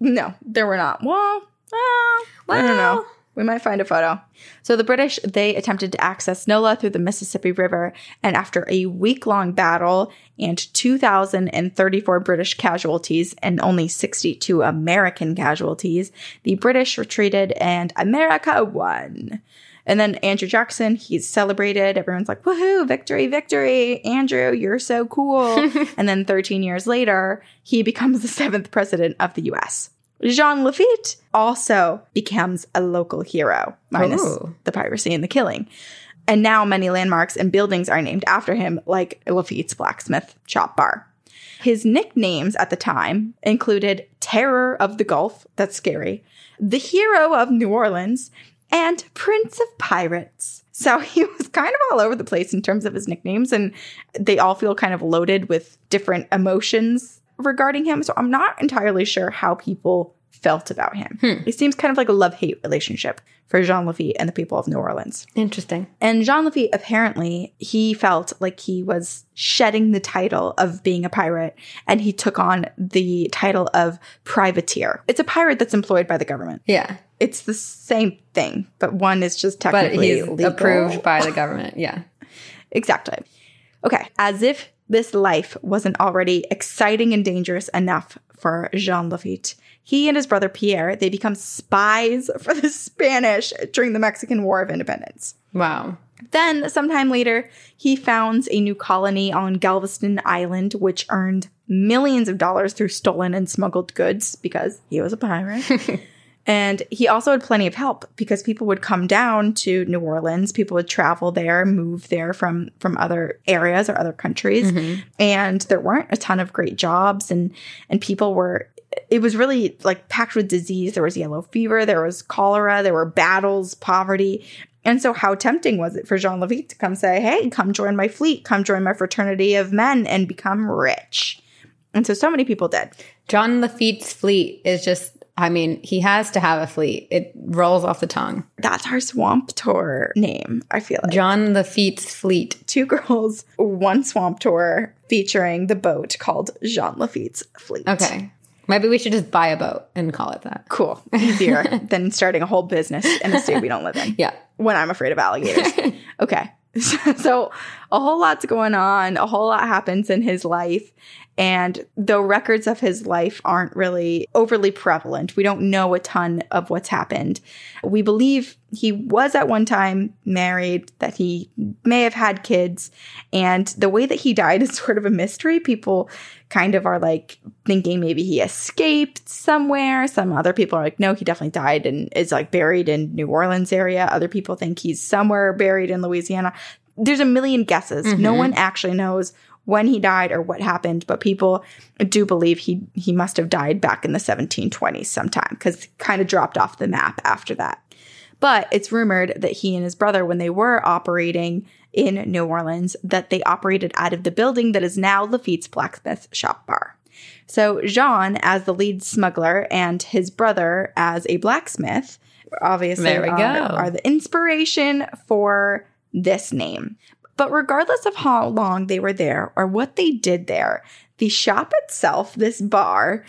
No, there were not. Well, uh, I don't know. We might find a photo. So the British, they attempted to access NOLA through the Mississippi River, and after a week-long battle and 2,034 British casualties and only 62 American casualties, the British retreated and America won. And then Andrew Jackson, he's celebrated. Everyone's like, woohoo, victory, victory. Andrew, you're so cool. and then 13 years later, he becomes the seventh president of the US. Jean Lafitte also becomes a local hero, minus Ooh. the piracy and the killing. And now many landmarks and buildings are named after him, like Lafitte's blacksmith shop bar. His nicknames at the time included Terror of the Gulf, that's scary, the Hero of New Orleans, and Prince of Pirates. So he was kind of all over the place in terms of his nicknames, and they all feel kind of loaded with different emotions regarding him. So I'm not entirely sure how people felt about him. Hmm. It seems kind of like a love hate relationship for Jean Lafitte and the people of New Orleans. Interesting. And Jean Lafitte apparently he felt like he was shedding the title of being a pirate and he took on the title of privateer. It's a pirate that's employed by the government. Yeah, It's the same thing, but one is just technically approved by the government. Yeah. Exactly. Okay, as if this life wasn't already exciting and dangerous enough for Jean Lafitte, he and his brother Pierre, they become spies for the Spanish during the Mexican War of Independence. Wow. Then, sometime later, he founds a new colony on Galveston Island, which earned millions of dollars through stolen and smuggled goods because he was a pirate. and he also had plenty of help because people would come down to New Orleans, people would travel there, move there from from other areas or other countries, mm-hmm. and there weren't a ton of great jobs and and people were it was really like packed with disease. There was yellow fever, there was cholera, there were battles, poverty. And so, how tempting was it for Jean Lafitte to come say, Hey, come join my fleet, come join my fraternity of men and become rich? And so, so many people did. John Lafitte's fleet is just, I mean, he has to have a fleet. It rolls off the tongue. That's our swamp tour name, I feel like. John Lafitte's fleet. Two girls, one swamp tour featuring the boat called Jean Lafitte's Fleet. Okay. Maybe we should just buy a boat and call it that. Cool. Easier than starting a whole business in a state we don't live in. Yeah. when I'm afraid of alligators. okay. So a whole lot's going on. A whole lot happens in his life. And though records of his life aren't really overly prevalent, we don't know a ton of what's happened. We believe he was at one time married, that he may have had kids, and the way that he died is sort of a mystery. People kind of are like thinking maybe he escaped somewhere. Some other people are like, no, he definitely died and is like buried in New Orleans area. Other people think he's somewhere buried in Louisiana. There's a million guesses. Mm-hmm. No one actually knows when he died or what happened, but people do believe he he must have died back in the 1720s sometime because kind of dropped off the map after that. But it's rumored that he and his brother, when they were operating in New Orleans, that they operated out of the building that is now Lafitte's blacksmith shop bar. So Jean, as the lead smuggler, and his brother as a blacksmith, obviously there we um, are, are the inspiration for this name. But regardless of how long they were there or what they did there, the shop itself, this bar,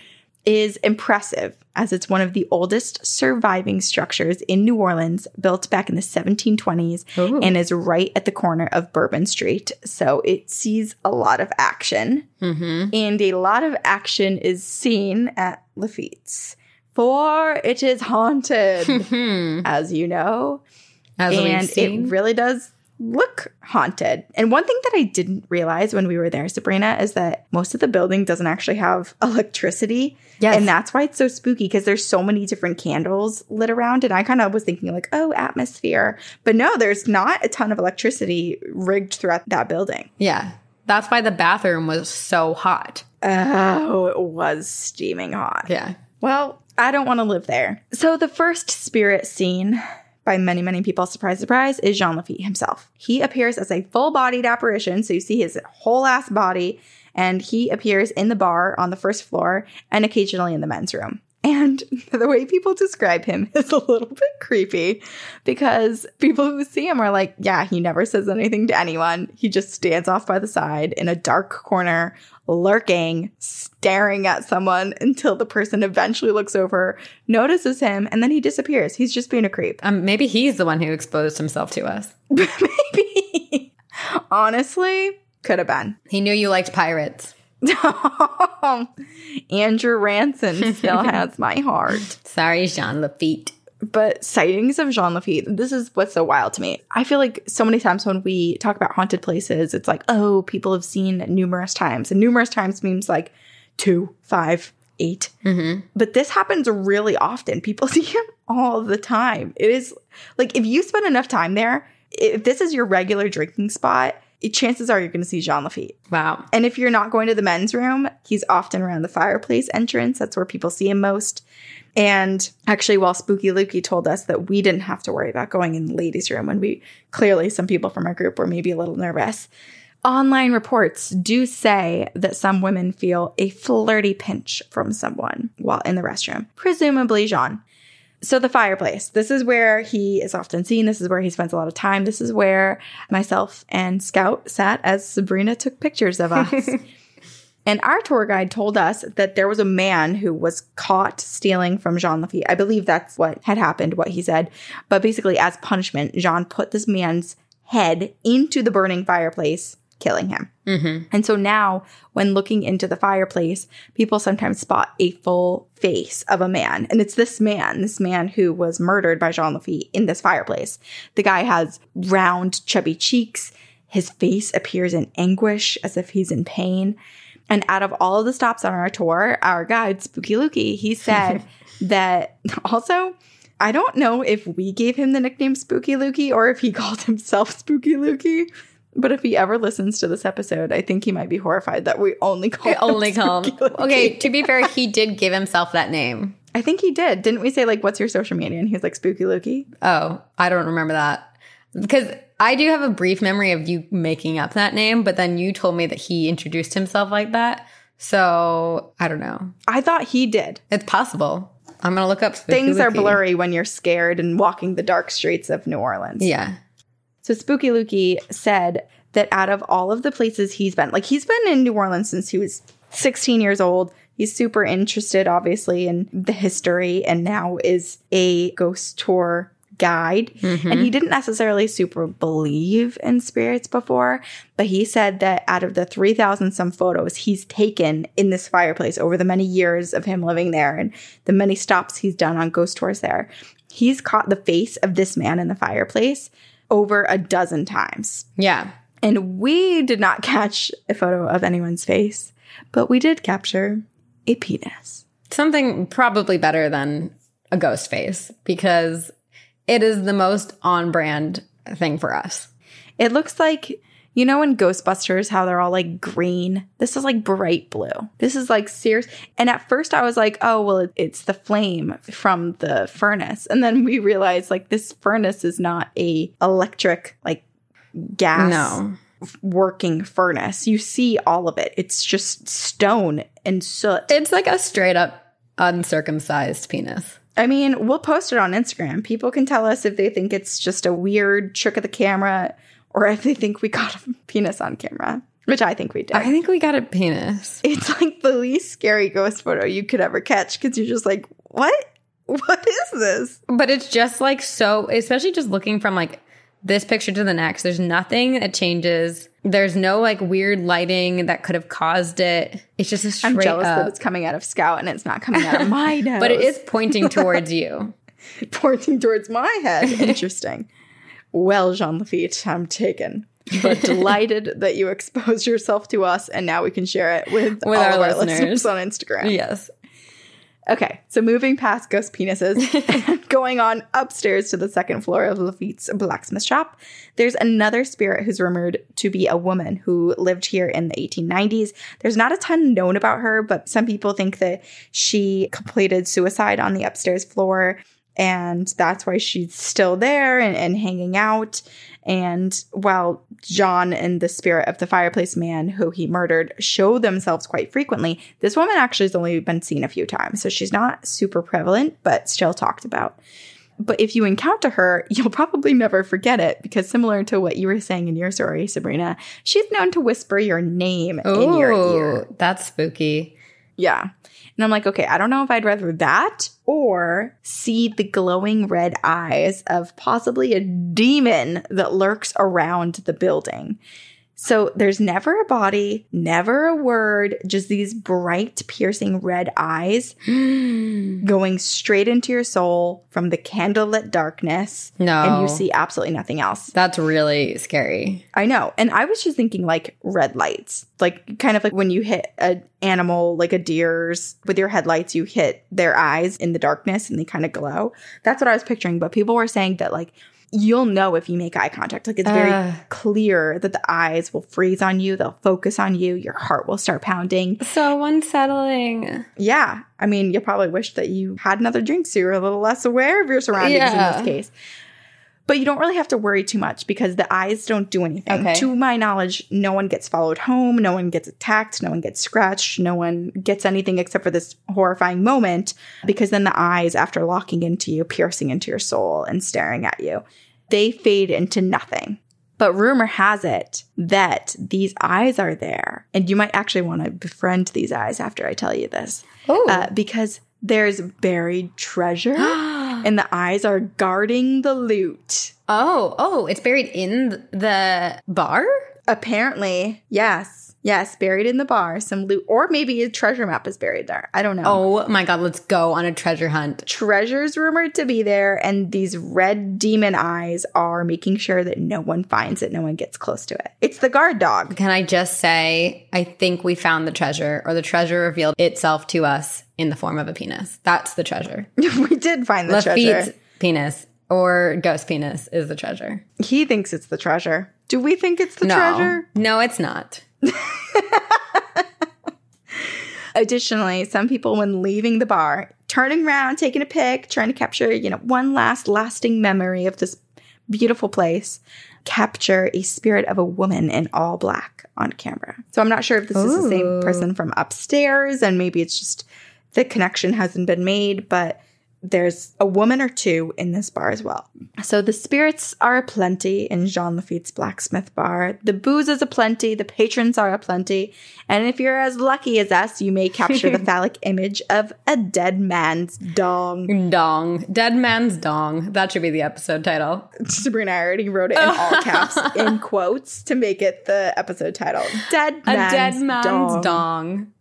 is impressive as it's one of the oldest surviving structures in New Orleans, built back in the 1720s, Ooh. and is right at the corner of Bourbon Street. So it sees a lot of action. Mm-hmm. And a lot of action is seen at Lafitte's. For it is haunted, as you know. As and it really does look haunted. And one thing that I didn't realize when we were there, Sabrina, is that most of the building doesn't actually have electricity. Yes. And that's why it's so spooky because there's so many different candles lit around. And I kind of was thinking, like, oh, atmosphere. But no, there's not a ton of electricity rigged throughout that building. Yeah. That's why the bathroom was so hot. Oh, it was steaming hot. Yeah. Well, I don't want to live there. So the first spirit scene by many, many people, surprise, surprise, is Jean Lafitte himself. He appears as a full bodied apparition, so you see his whole ass body, and he appears in the bar on the first floor and occasionally in the men's room. And the way people describe him is a little bit creepy because people who see him are like, yeah, he never says anything to anyone. He just stands off by the side in a dark corner, lurking, staring at someone until the person eventually looks over, notices him, and then he disappears. He's just being a creep. Um, maybe he's the one who exposed himself to us. maybe. Honestly, could have been. He knew you liked pirates. Andrew Ranson still has my heart. Sorry, Jean Lafitte. But sightings of Jean Lafitte, this is what's so wild to me. I feel like so many times when we talk about haunted places, it's like, oh, people have seen numerous times. And numerous times means like two, five, eight. Mm-hmm. But this happens really often. People see him all the time. It is like if you spend enough time there, if this is your regular drinking spot, chances are you're going to see Jean Lafitte. Wow. And if you're not going to the men's room, he's often around the fireplace entrance. That's where people see him most. And actually, while Spooky Lukey told us that we didn't have to worry about going in the ladies' room when we clearly some people from our group were maybe a little nervous. Online reports do say that some women feel a flirty pinch from someone while in the restroom, presumably Jean. So, the fireplace. This is where he is often seen. This is where he spends a lot of time. This is where myself and Scout sat as Sabrina took pictures of us. and our tour guide told us that there was a man who was caught stealing from Jean Lafitte. I believe that's what had happened, what he said. But basically, as punishment, Jean put this man's head into the burning fireplace killing him. Mm-hmm. And so now, when looking into the fireplace, people sometimes spot a full face of a man. And it's this man, this man who was murdered by Jean Lafitte in this fireplace. The guy has round, chubby cheeks. His face appears in anguish as if he's in pain. And out of all of the stops on our tour, our guide, Spooky Lukey, he said that also, I don't know if we gave him the nickname Spooky Lukey or if he called himself Spooky Lukey. But if he ever listens to this episode, I think he might be horrified that we only call him only call him. Okay, to be fair, he did give himself that name. I think he did. Didn't we say like, "What's your social media?" And he was like, "Spooky Lukey." Oh, I don't remember that because I do have a brief memory of you making up that name, but then you told me that he introduced himself like that. So I don't know. I thought he did. It's possible. I'm gonna look up. Spooky Things Lukey. are blurry when you're scared and walking the dark streets of New Orleans. Yeah. So Spooky Lukey said that out of all of the places he's been, like he's been in New Orleans since he was 16 years old. He's super interested, obviously, in the history and now is a ghost tour guide. Mm-hmm. And he didn't necessarily super believe in spirits before, but he said that out of the 3,000 some photos he's taken in this fireplace over the many years of him living there and the many stops he's done on ghost tours there, he's caught the face of this man in the fireplace over a dozen times. Yeah. And we did not catch a photo of anyone's face, but we did capture a penis. Something probably better than a ghost face because it is the most on brand thing for us. It looks like, you know, in Ghostbusters, how they're all like green. This is like bright blue. This is like serious. And at first I was like, oh, well, it's the flame from the furnace. And then we realized like this furnace is not a electric, like gas No. working furnace. You see all of it. It's just stone and soot. It's like a straight up uncircumcised penis. I mean, we'll post it on Instagram. People can tell us if they think it's just a weird trick of the camera or if they think we got a penis on camera, which I think we did. I think we got a penis. it's like the least scary ghost photo you could ever catch because you're just like, what? What is this? But it's just like so, especially just looking from like this picture to the next, there's nothing that changes. There's no like weird lighting that could have caused it. It's just a straight I'm jealous up. that it's coming out of Scout and it's not coming out of my nose. but it is pointing towards you. pointing towards my head. Interesting. Well, Jean Lafitte, I'm taken. But delighted that you exposed yourself to us and now we can share it with, all our of our listeners. listeners on Instagram. Yes. Okay, so moving past ghost penises and going on upstairs to the second floor of Lafitte's blacksmith shop, there's another spirit who's rumored to be a woman who lived here in the 1890s. There's not a ton known about her, but some people think that she completed suicide on the upstairs floor and that's why she's still there and, and hanging out. And while John and the spirit of the fireplace man who he murdered show themselves quite frequently, this woman actually has only been seen a few times. So she's not super prevalent, but still talked about. But if you encounter her, you'll probably never forget it because, similar to what you were saying in your story, Sabrina, she's known to whisper your name in your ear. Ooh, that's spooky. Yeah. And I'm like, okay, I don't know if I'd rather that or see the glowing red eyes of possibly a demon that lurks around the building. So there's never a body, never a word, just these bright, piercing red eyes going straight into your soul from the candlelit darkness. No. And you see absolutely nothing else. That's really scary. I know. And I was just thinking like red lights, like kind of like when you hit an animal, like a deer's, with your headlights, you hit their eyes in the darkness and they kind of glow. That's what I was picturing. But people were saying that like, You'll know if you make eye contact. Like it's very Ugh. clear that the eyes will freeze on you, they'll focus on you, your heart will start pounding. So unsettling. Yeah. I mean, you probably wish that you had another drink so you're a little less aware of your surroundings Yeah. in this case. But you don't really have to worry too much because the eyes don't do anything. Okay. To my knowledge, no one gets followed home, no one gets attacked, no one gets scratched, no one gets anything except for this horrifying moment because then the eyes, after locking into you, piercing into your soul and staring at you, they fade into nothing. But rumor has it that these eyes are there, and you might actually want to befriend these eyes after I tell you this, Oh. uh, because there's buried treasure, and the eyes are guarding the loot. oh, oh, it's buried in the bar? Apparently, yes, yes, buried in the bar, some loot, or maybe a treasure map is buried there. I don't know. Oh my god, let's go on a treasure hunt. treasures rumored to be there, and these red demon eyes are making sure that no one finds it, no one gets close to it. It's the guard dog. Can I just say, I think we found the treasure, or the treasure revealed itself to us in the form of a penis. That's the treasure. we did find the Lafitte's treasure. penis or ghost penis is the treasure. He thinks it's the treasure. Do we think it's the no, treasure? no, it's not. Additionally, some people, when leaving the bar, turning around, taking a pic, trying to capture, you know, one last lasting memory of this beautiful place, capture a spirit of a woman in all black on camera. So I'm not sure if this is the same person from upstairs and maybe it's just the connection hasn't been made, but there's a woman or two in this bar as well. So the spirits are aplenty in Jean Lafitte's blacksmith bar. The booze is aplenty. The patrons are aplenty. And if you're as lucky as us, you may capture the phallic image of a dead man's dong. Dong. Dead man's dong. That should be the episode title. Sabrina already wrote it in all caps in quotes to make it the episode title. Dead A man's, dead man's dong. dong.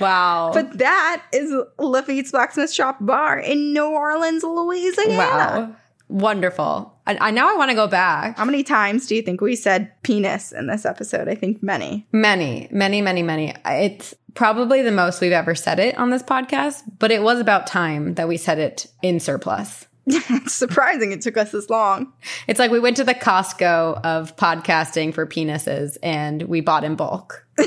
Wow. But that is Lafitte's Blacksmith Shop Bar in New Orleans, Louisiana. wow. Wonderful. I, I now I want to go back. How many times do you think we said penis in this episode? I think many. Many, many, many, many. It's probably the most we've ever said it on this podcast, but it was about time that we said it in surplus. it's surprising it took us this long. It's like we went to the Costco of podcasting for penises and we bought in bulk.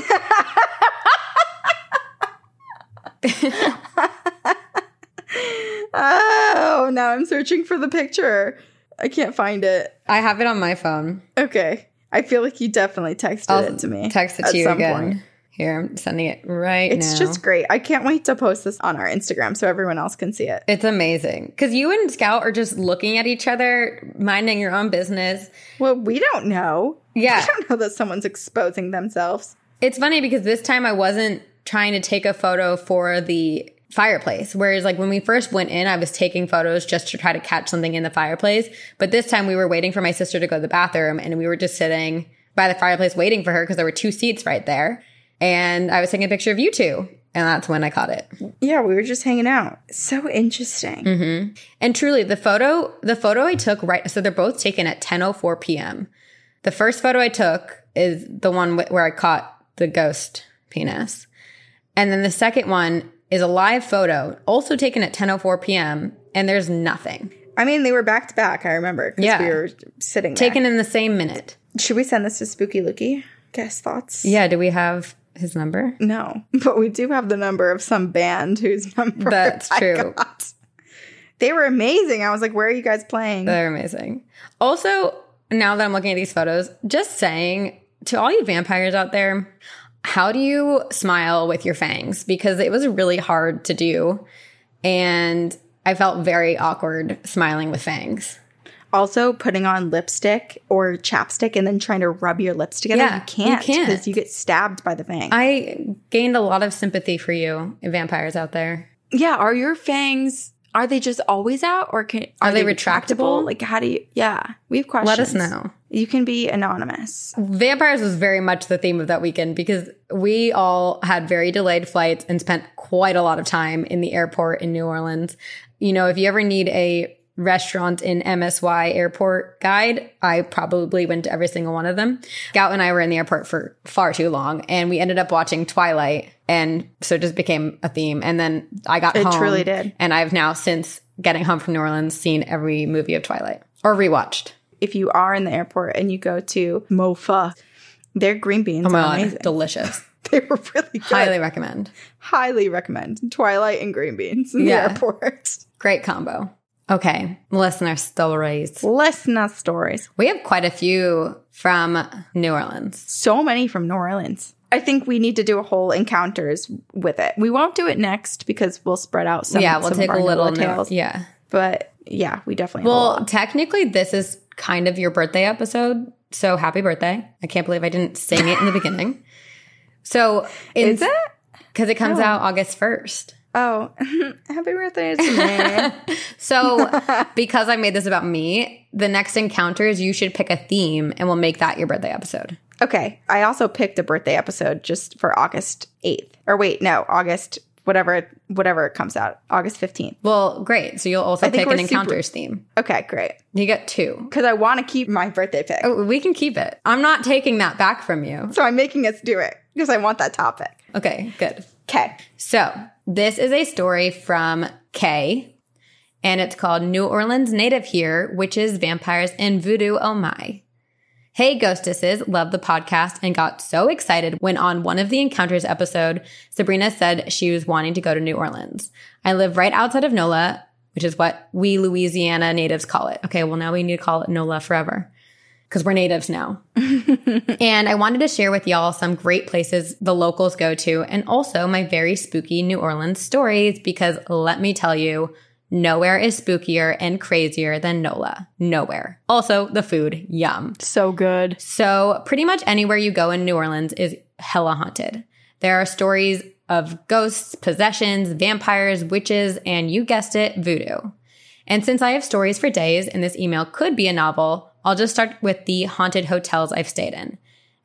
Oh, now I'm searching for the picture. I can't find it. I have it on my phone. Okay. I feel like you definitely texted I'll it to me. Text it to you again. point. Here, I'm sending it right It's now. just great. I can't wait to post this on our Instagram so everyone else can see it. It's amazing because you and Scout are just looking at each other, minding your own business. Well, we don't know. Yeah. We don't know that someone's exposing themselves. It's funny because this time I wasn't trying to take a photo for the fireplace. Whereas, like, when we first went in, I was taking photos just to try to catch something in the fireplace. But this time we were waiting for my sister to go to the bathroom and we were just sitting by the fireplace waiting for her because there were two seats right there. And I was taking a picture of you two. And that's when I caught it. Yeah, we were just hanging out. So interesting. Mm-hmm. And truly, the photo, the photo I took right, so they're both taken at 10:04 p.m. The first photo I took is the one wh- where I caught the ghost penis, and then the second one is a live photo, also taken at 10:04 p.m. And there's nothing I mean, they were back to back. I remember. Yeah. we were sitting there. taken in the same minute. Should we send this to Spooky Lukey? Guess thoughts? Yeah, do we have his number? No, but we do have the number of some band whose number That's I true. got. They were amazing. I was like, "Where are you guys playing?" They're amazing. Also, now that I'm looking at these photos, just saying to all you vampires out there, how do you smile with your fangs? Because it was really hard to do. And I felt very awkward smiling with fangs. also, putting on lipstick or chapstick and then trying to rub your lips together, Yeah, you can't you can't. because you get stabbed by the fang. I gained a lot of sympathy for you, vampires out there. yeah, are your fangs? Are they just always out, or can Are they retractable? Like, how do you? Yeah, we have questions. Let us know. You can be anonymous. Vampires was very much the theme of that weekend because we all had very delayed flights and spent quite a lot of time in the airport in New Orleans. You know, if you ever need a restaurant in MSY airport guide, I probably went to every single one of them. Scout and I were in the airport for far too long and we ended up watching Twilight and so it just became a theme. And then I got It home. truly did. And I've now since getting home from New Orleans seen every movie of Twilight or rewatched. If you are in the airport and you go to MoPho, their green beans Oh my are god, amazing. delicious. They were really good. Highly recommend. highly recommend Twilight and green beans in Yeah. the airport. Great combo. Okay, listener stories. Listener stories. We have quite a few from New Orleans. So many from New Orleans. I think we need to do a whole encounters with it. We won't do it next because we'll spread out some. yeah, we'll some take of a little tales. Yeah. But yeah, we definitely. Well, technically, this is kind of your birthday episode. So happy birthday. I can't believe I didn't sing it in the beginning. So, is it? Because it comes oh. out August 1st. Oh, happy birthday to me! So, because I made this about me, the next encounters, you should pick a theme and we'll make that your birthday episode. Okay, I also picked a birthday episode just for August eighth. Or wait, no, August whatever whatever it comes out, August fifteenth. Well, great. So, you'll also pick an super- encounters theme. Okay, great. You get two. Because I want to keep my birthday pick, Oh, we can keep it. I'm not taking that back from you. so I'm making us do it because I want that topic. Okay, good. Okay. So, this is a story from Kay, and it's called New Orleans Native Here, Witches, Vampires, and Voodoo Oh My. Hey, ghostesses, love the podcast and got so excited when on one of the encounters episode, Sabrina said she was wanting to go to New Orleans. I live right outside of NOLA, which is what we Louisiana natives call it. Okay, well, now we need to call it NOLA forever because we're natives now. and I wanted to share with y'all some great places the locals go to and also my very spooky New Orleans stories because let me tell you, Nowhere is spookier and crazier than NOLA. Nowhere. Also, the food, yum. So good. So, pretty much anywhere you go in New Orleans is hella haunted. There are stories of ghosts, possessions, vampires, witches, and you guessed it, voodoo. And since I have stories for days and this email could be a novel, I'll just start with the haunted hotels I've stayed in.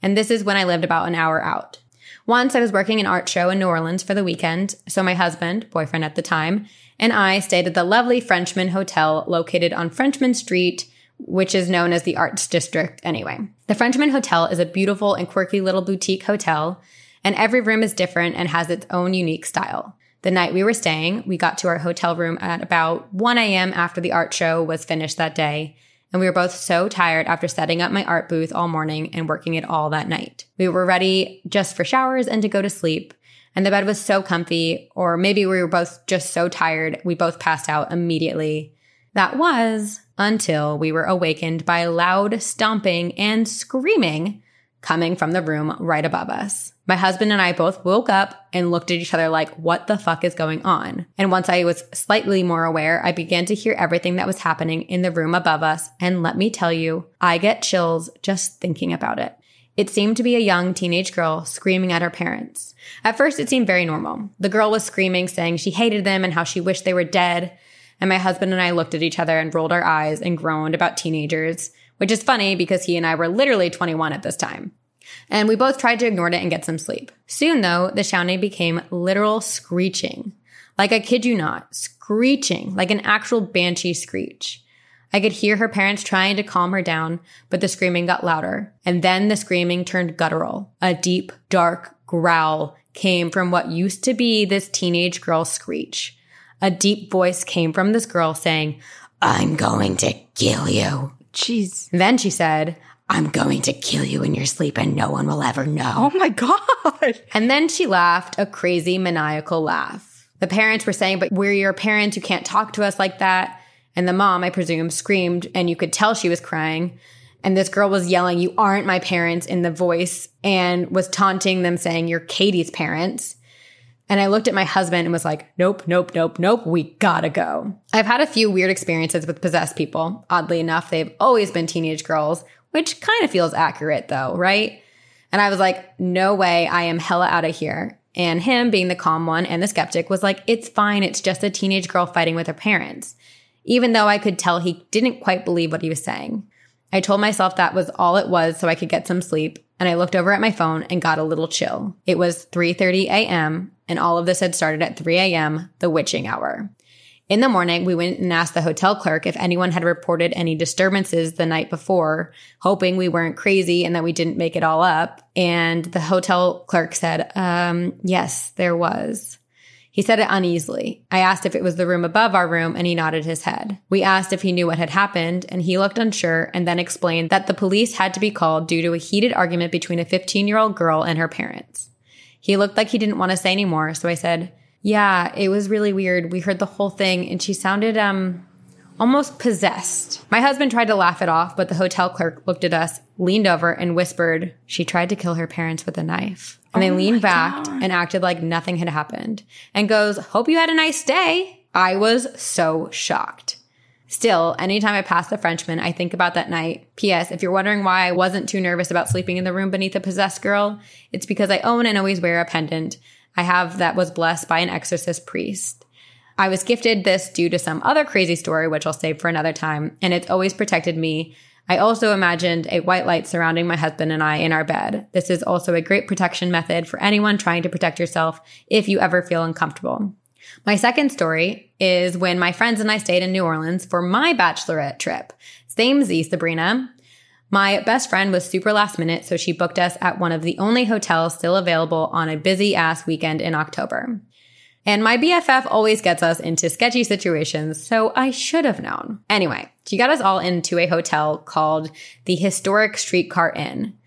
And this is when I lived about an hour out. Once I was working an art show in New Orleans for the weekend, so my husband, boyfriend at the time, and I stayed at the lovely Frenchmen Hotel located on Frenchmen Street, which is known as the Arts District anyway. The Frenchmen Hotel is a beautiful and quirky little boutique hotel, and every room is different and has its own unique style. The night we were staying, we got to our hotel room at about 1 a.m. after the art show was finished that day, and we were both so tired after setting up my art booth all morning and working it all that night. We were ready just for showers and to go to sleep, and the bed was so comfy, or maybe we were both just so tired, we both passed out immediately. That was until we were awakened by loud stomping and screaming coming from the room right above us. My husband and I both woke up and looked at each other like, what the fuck is going on? And once I was slightly more aware, I began to hear everything that was happening in the room above us. And let me tell you, I get chills just thinking about it. It seemed to be a young teenage girl screaming at her parents. At first, it seemed very normal. The girl was screaming, saying she hated them and how she wished they were dead. And my husband and I looked at each other and rolled our eyes and groaned about teenagers, which is funny because he and I were literally 21 at this time. And we both tried to ignore it and get some sleep. Soon, though, the shouting became literal screeching. Like I kid you not, screeching, like an actual banshee screech. I could hear her parents trying to calm her down, but the screaming got louder. And then the screaming turned guttural. A deep, dark growl came from what used to be this teenage girl's screech. A deep voice came from this girl saying, I'm going to kill you. Jeez. Then she said, I'm going to kill you in your sleep and no one will ever know. Oh my God. And then she laughed a crazy maniacal laugh. The parents were saying, but we're your parents. You can't talk to us like that. And the mom, I presume, screamed and you could tell she was crying. And this girl was yelling, You aren't my parents in the voice and was taunting them, saying, You're Katie's parents. And I looked at my husband and was like, Nope, nope, nope, nope, we gotta go. I've had a few weird experiences with possessed people. Oddly enough, they've always been teenage girls, which kind of feels accurate though, right? And I was like, No way, I am hella out of here. And him, being the calm one and the skeptic, was like, It's fine, it's just a teenage girl fighting with her parents even though I could tell he didn't quite believe what he was saying. I told myself that was all it was so I could get some sleep, and I looked over at my phone and got a little chill. It was 3:30 a.m., and all of this had started at 3 a.m., the witching hour. In the morning, we went and asked the hotel clerk if anyone had reported any disturbances the night before, hoping we weren't crazy and that we didn't make it all up. And the hotel clerk said, um, yes, there was. He said it uneasily. I asked if it was the room above our room and he nodded his head. We asked if he knew what had happened and he looked unsure and then explained that the police had to be called due to a heated argument between a 15 year old girl and her parents. He looked like he didn't want to say any more, so I said, Yeah, it was really weird. We heard the whole thing and she sounded, um, almost possessed. My husband tried to laugh it off, but the hotel clerk looked at us, leaned over, and whispered, She tried to kill her parents with a knife. And oh they leaned back God. and acted like nothing had happened and goes, Hope you had a nice day. I was so shocked. Still, anytime I pass the Frenchmen, I think about that night. P.S. If you're wondering why I wasn't too nervous about sleeping in the room beneath a possessed girl, it's because I own and always wear a pendant I have that was blessed by an exorcist priest. I was gifted this due to some other crazy story, which I'll save for another time, and it's always protected me I also imagined a white light surrounding my husband and I in our bed. This is also a great protection method for anyone trying to protect yourself if you ever feel uncomfortable. My second story is when my friends and I stayed in New Orleans for my bachelorette trip. Same Z, Sabrina. My best friend was super last minute, so she booked us at one of the only hotels still available on a busy ass weekend in October. And my BFF always gets us into sketchy situations, so I should have known. Anyway, she got us all into a hotel called the Historic Streetcar Inn.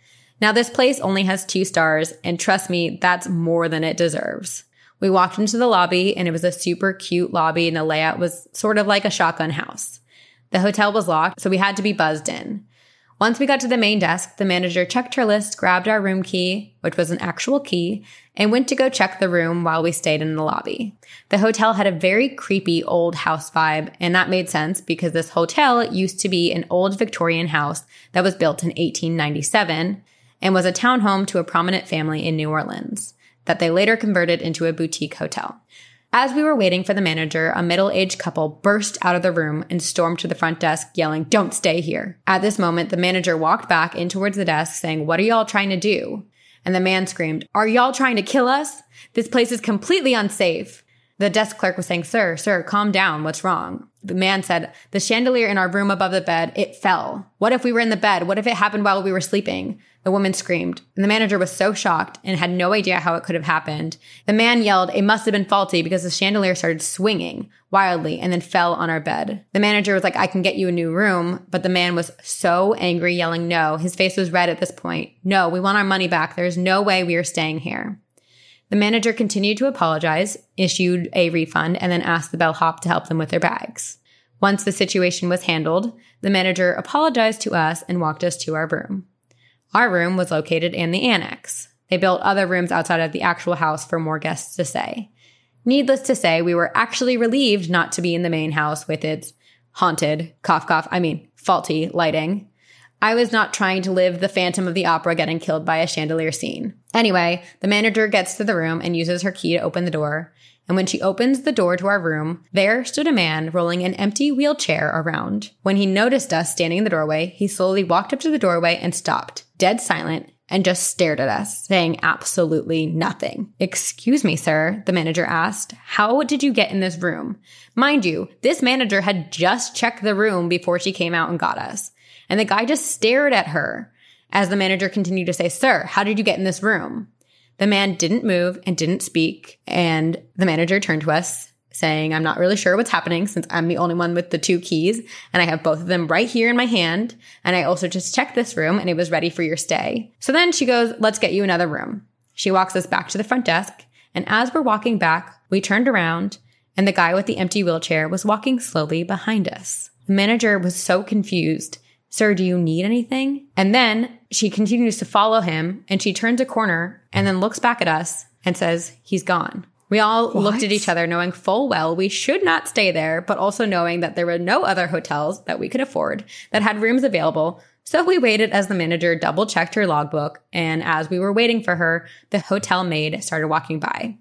Now, this place only has two stars, and trust me, that's more than it deserves. We walked into the lobby, and it was a super cute lobby, and the layout was sort of like a shotgun house. The hotel was locked, so we had to be buzzed in. Once we got to the main desk, the manager checked her list, grabbed our room key, which was an actual key, and went to go check the room while we stayed in the lobby. The hotel had a very creepy old house vibe, and that made sense because this hotel used to be an old Victorian house that was built in 1897 and was a townhome to a prominent family in New Orleans that they later converted into a boutique hotel. As we were waiting for the manager, a middle aged couple burst out of the room and stormed to the front desk, yelling, Don't stay here. At this moment, the manager walked back in towards the desk, saying, What are y'all trying to do? And the man screamed, Are y'all trying to kill us? This place is completely unsafe. The desk clerk was saying, Sir, sir, calm down. What's wrong? The man said, The chandelier in our room above the bed, it fell. What if we were in the bed? What if it happened while we were sleeping? The woman screamed, and the manager was so shocked and had no idea how it could have happened. The man yelled, It must have been faulty because the chandelier started swinging wildly and then fell on our bed. The manager was like, I can get you a new room. But the man was so angry, yelling, No. His face was red at this point. No, we want our money back. There's no way we are staying here. The manager continued to apologize, issued a refund, and then asked the bellhop to help them with their bags. Once the situation was handled, the manager apologized to us and walked us to our room. Our room was located in the annex. They built other rooms outside of the actual house for more guests to stay. Needless to say, we were actually relieved not to be in the main house with its haunted, cough cough, I mean, faulty lighting. I was not trying to live the Phantom of the Opera getting killed by a chandelier scene. Anyway, the manager gets to the room and uses her key to open the door. And when she opens the door to our room, there stood a man rolling an empty wheelchair around. When he noticed us standing in the doorway, he slowly walked up to the doorway and stopped, dead silent, and just stared at us, saying absolutely nothing. Excuse me, sir, the manager asked. How did you get in this room? Mind you, this manager had just checked the room before she came out and got us. And the guy just stared at her as the manager continued to say, Sir, how did you get in this room? The man didn't move and didn't speak. And the manager turned to us saying, I'm not really sure what's happening since I'm the only one with the two keys and I have both of them right here in my hand. And I also just checked this room and it was ready for your stay. So then she goes, let's get you another room. She walks us back to the front desk. And as we're walking back, we turned around and the guy with the empty wheelchair was walking slowly behind us. The manager was so confused. Sir, do you need anything? And then she continues to follow him and she turns a corner and then looks back at us and says, he's gone. We all what? looked at each other knowing full well we should not stay there, but also knowing that there were no other hotels that we could afford that had rooms available. So we waited as the manager double checked her logbook. And as we were waiting for her, the hotel maid started walking by.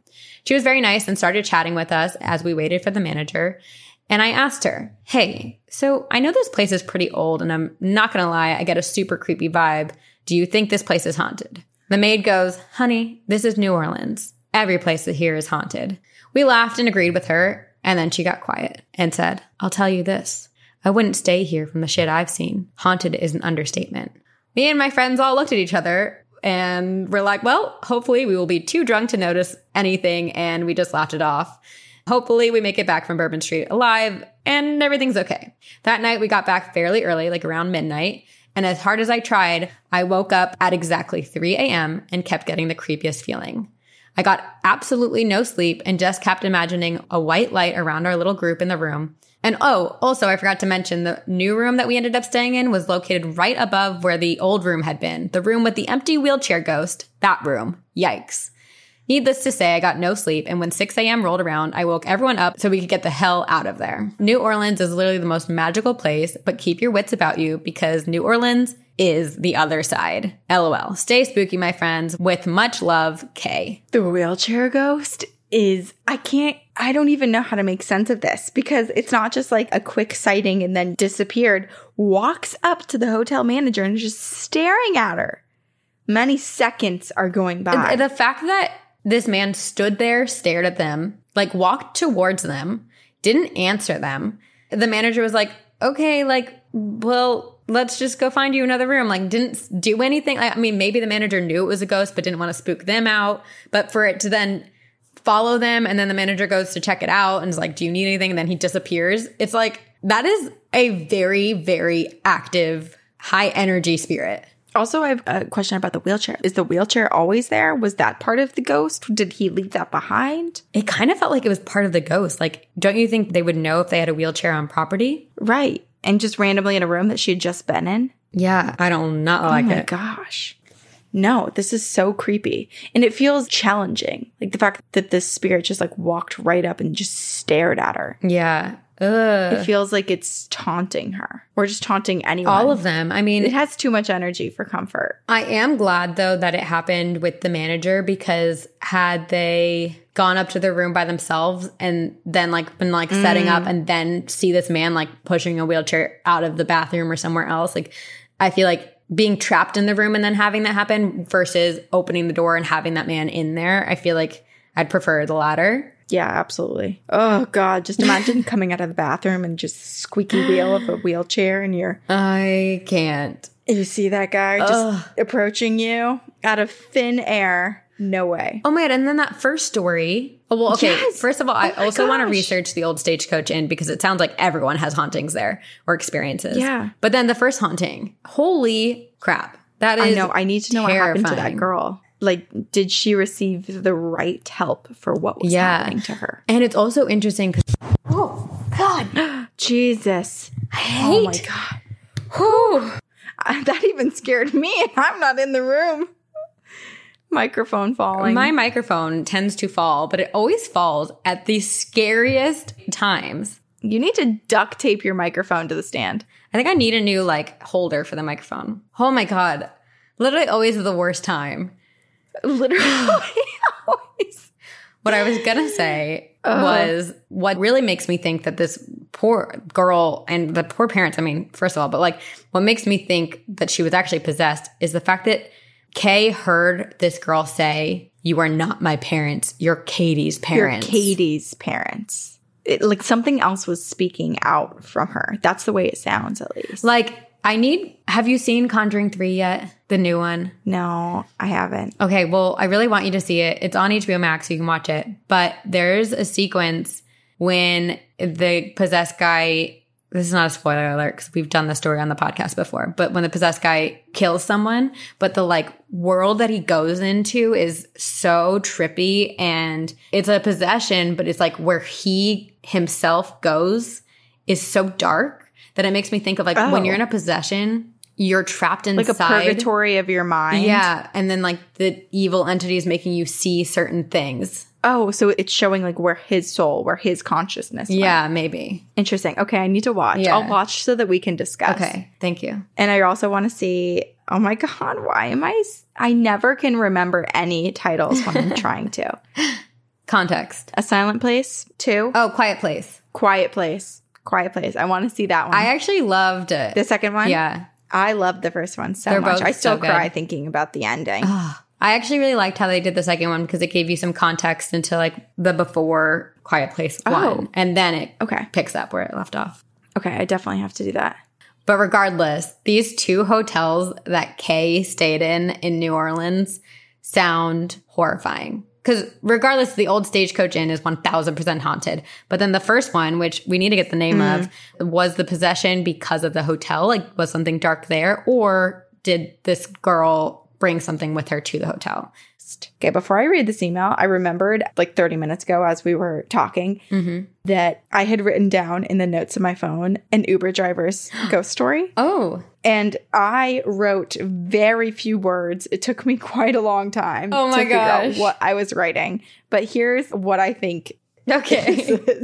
She was very nice and started chatting with us as we waited for the manager. And I asked her, Hey, so I know this place is pretty old and I'm not going to lie, I get a super creepy vibe. Do you think this place is haunted? The maid goes, Honey, this is New Orleans. Every place here is haunted. We laughed and agreed with her, and then she got quiet and said, I'll tell you this. I wouldn't stay here from the shit I've seen. Haunted is an understatement. Me and my friends all looked at each other and we're like, well, hopefully we will be too drunk to notice anything, and we just laughed it off. Hopefully we make it back from Bourbon Street alive and everything's okay. That night we got back fairly early, like around midnight. And as hard as I tried, I woke up at exactly 3 a.m. and kept getting the creepiest feeling. I got absolutely no sleep and just kept imagining a white light around our little group in the room. And oh, also, I forgot to mention the new room that we ended up staying in was located right above where the old room had been. The room with the empty wheelchair ghost. That room. Yikes. Needless to say, I got no sleep, and when 6 a.m. rolled around, I woke everyone up so we could get the hell out of there. New Orleans is literally the most magical place, but keep your wits about you because New Orleans is the other side. LOL. Stay spooky, my friends. With much love, Kay. The wheelchair ghost is, I can't, I don't even know how to make sense of this because it's not just like a quick sighting and then disappeared. Walks up to the hotel manager and is just staring at her. Many seconds are going by. The fact that this man stood there, stared at them, like walked towards them, didn't answer them. The manager was like, okay, like, well, let's just go find you another room. Like, didn't do anything. I mean, maybe the manager knew it was a ghost, but didn't want to spook them out. But for it to then follow them and then the manager goes to check it out and is like, do you need anything? And then he disappears. It's like, that is a very, very active, high energy spirit. Also, I have a question about the wheelchair. Is the wheelchair always there? Was that part of the ghost? Did he leave that behind? It kind of felt like it was part of the ghost. Like, don't you think they would know if they had a wheelchair on property? Right and just randomly in a room that she had just been in. Yeah, I don't not like it. oh my it. gosh. No, this is so creepy. And it feels challenging. Like the fact that this spirit just like walked right up and just stared at her. Yeah. Ugh. It feels like it's taunting her or just taunting anyone. All of them. I mean, it has too much energy for comfort. I am glad though that it happened with the manager because had they gone up to their room by themselves and then like been like setting up mm. and then see this man like pushing a wheelchair out of the bathroom or somewhere else, like I feel like being trapped in the room and then having that happen versus opening the door and having that man in there, I feel like I'd prefer the latter. Yeah, absolutely. Oh god, just imagine coming out of the bathroom and just squeaky wheel of a wheelchair and you're I can't. you see that guy just approaching you out of thin air. No way. Oh my god! And then that first story. Oh well, okay. Yes. First of all, I Oh my also want to research the old stagecoach inn because it sounds like everyone has hauntings there or experiences. Yeah. But then the first haunting, holy crap! That is I know. I need to know what happened to that girl. Like, did she receive the right help for what was Yeah. happening to her? And it's also interesting because oh god, Jesus. I Oh my hate. god. Whew. That even scared me. and I'm not in the room. Microphone falling. My microphone tends to fall, but it always falls at the scariest times. you need to duct tape your microphone to the stand. I think I need a new like holder for the microphone. Oh my god. Literally always the worst time. Literally. always. What I was gonna say uh. was what really makes me think that this poor girl and the poor parents, I mean, first of all, but like what makes me think that she was actually possessed is the fact that Kay heard this girl say, You are not my parents, you're Katie's parents. You're. Katie's parents. It, like something else was speaking out from her. That's the way it sounds, at least. Like, I need have you seen Conjuring 3 yet? The new one? no, I haven't. Okay, well, I really want you to see it. It's on HBO Max, so you can watch it. But there's a sequence when the possessed guy. This is not a spoiler alert because we've done the story on the podcast before. But when the possessed guy kills someone, but the like world that he goes into is so trippy and it's a possession, but it's like where he himself goes is so dark that it makes me think of like when Oh. you're in oh. a possession, you're trapped inside Like a purgatory of your mind. yeah, and then like the evil entity is making you see certain things. Oh, so it's showing like where his soul, where his consciousness. went. Yeah, maybe. Interesting. Okay, I need to watch. Yeah. I'll watch so that we can discuss. Okay, thank you. And I also want to see. Oh my god, why am I? I never can remember any titles when I'm trying to. Context. A Silent Place, two. Oh, Quiet Place. Quiet Place, Quiet Place. I want to see that one. I actually loved it. the second one. yeah. I love the first one so They're much. I still so good. cry thinking about the ending. I actually really liked how they did the second one because it gave you some context into like the before Quiet Place Oh. one, and then it Okay. picks up where it left off. Okay, I definitely have to do that. But regardless, these two hotels that Kay stayed in in New Orleans sound horrifying. Because regardless, the old Stagecoach Inn is 1000% haunted. But then the first one, which we need to get the name of, mm-hmm. was the possession because of the hotel? Like, was something dark there? Or did this girl bring something with her to the hotel? Okay, before I read this email, I remembered like 30 minutes ago as we were talking mm-hmm. that I had written down in the notes of my phone an Uber driver's ghost story. Oh, And I wrote very few words. It took me quite a long time Oh my to figure out gosh. what I was writing. But here's what I think okay.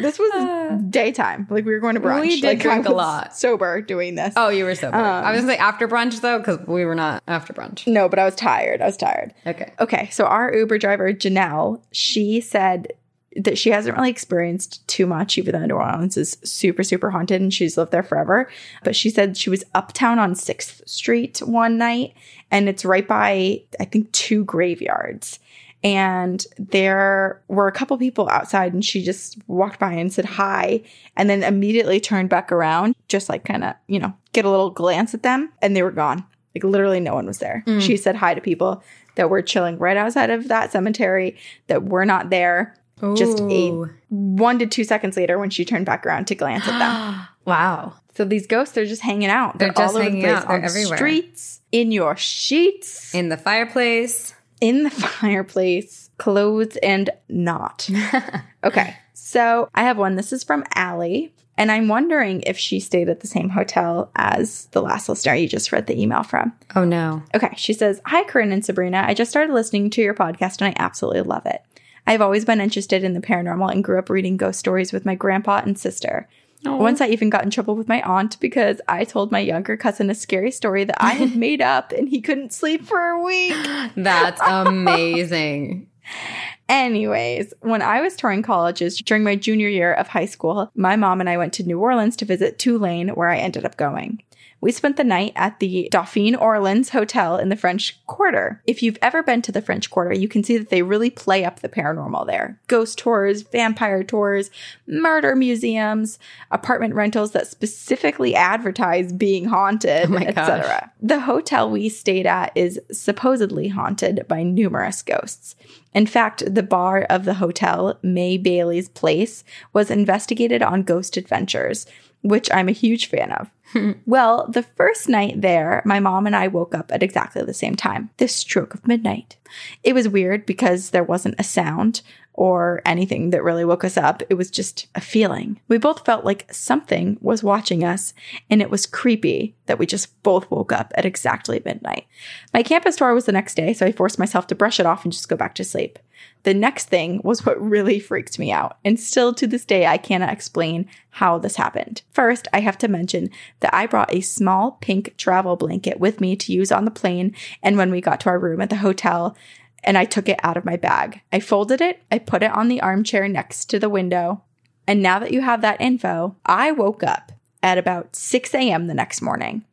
this is. This was daytime. Like we were going to brunch. We did like, drink a lot. Sober doing this. oh, you were sober. Um, I was gonna say after brunch though, because we were not after brunch. No, but I was tired. I was tired. Okay. Okay, so our Uber driver, Janelle, she said that she hasn't really experienced too much, even though New Orleans is super, super haunted and she's lived there forever. But she said she was uptown on 6th Street one night, and it's right by, I think, two graveyards. And there were a couple people outside, and she just walked by and said hi, and then immediately turned back around, just like kind of, you know, get a little glance at them, and they were gone. Like literally no one was there. Mm. She said hi to people that were chilling right outside of that cemetery that were not there. Just a one to two seconds later when she turned back around to glance at them. wow. So these ghosts, they're just hanging out. They're just all over hanging the place out. They're on everywhere. streets, in your sheets, In the fireplace. In the fireplace, clothes and not. okay. So I have one. This is from Allie. And I'm wondering if she stayed at the same hotel as the last listener you just read the email from. Oh no. Okay, she says, Hi, Corinne and Sabrina. I just started listening to your podcast and I absolutely love it. I've always been interested in the paranormal and grew up reading ghost stories with my grandpa and sister. Oh. Once I even got in trouble with my aunt because I told my younger cousin a scary story that I had made up and he couldn't sleep for a week. That's amazing. Anyways, when I was touring colleges during my junior year of high school, my mom and I went to New Orleans to visit Tulane, where I ended up going. We spent the night at the Dauphine Orleans Hotel in the French Quarter. If you've ever been to the French Quarter, you can see that they really play up the paranormal there. Ghost tours, vampire tours, murder museums, apartment rentals that specifically advertise being haunted, Oh etc. The hotel we stayed at is supposedly haunted by numerous ghosts. In fact, the bar of the hotel, May Bailey's Place, was investigated on ghost adventures, which I'm a huge fan of. Hmm. well, the first night there, my mom and I woke up at exactly the same time, the stroke of midnight. It was weird because there wasn't a sound or anything that really woke us up. It was just a feeling. We both felt like something was watching us, and it was creepy that we just both woke up at exactly midnight. My campus tour was the next day, so I forced myself to brush it off and just go back to sleep. The next thing was what really freaked me out, and still to this day, I cannot explain how this happened. First, I have to mention that I brought a small pink travel blanket with me to use on the plane and when we got to our room at the hotel, and I took it out of my bag. I folded it, I put it on the armchair next to the window, and now that you have that info, I woke up at about 6 a.m. the next morning.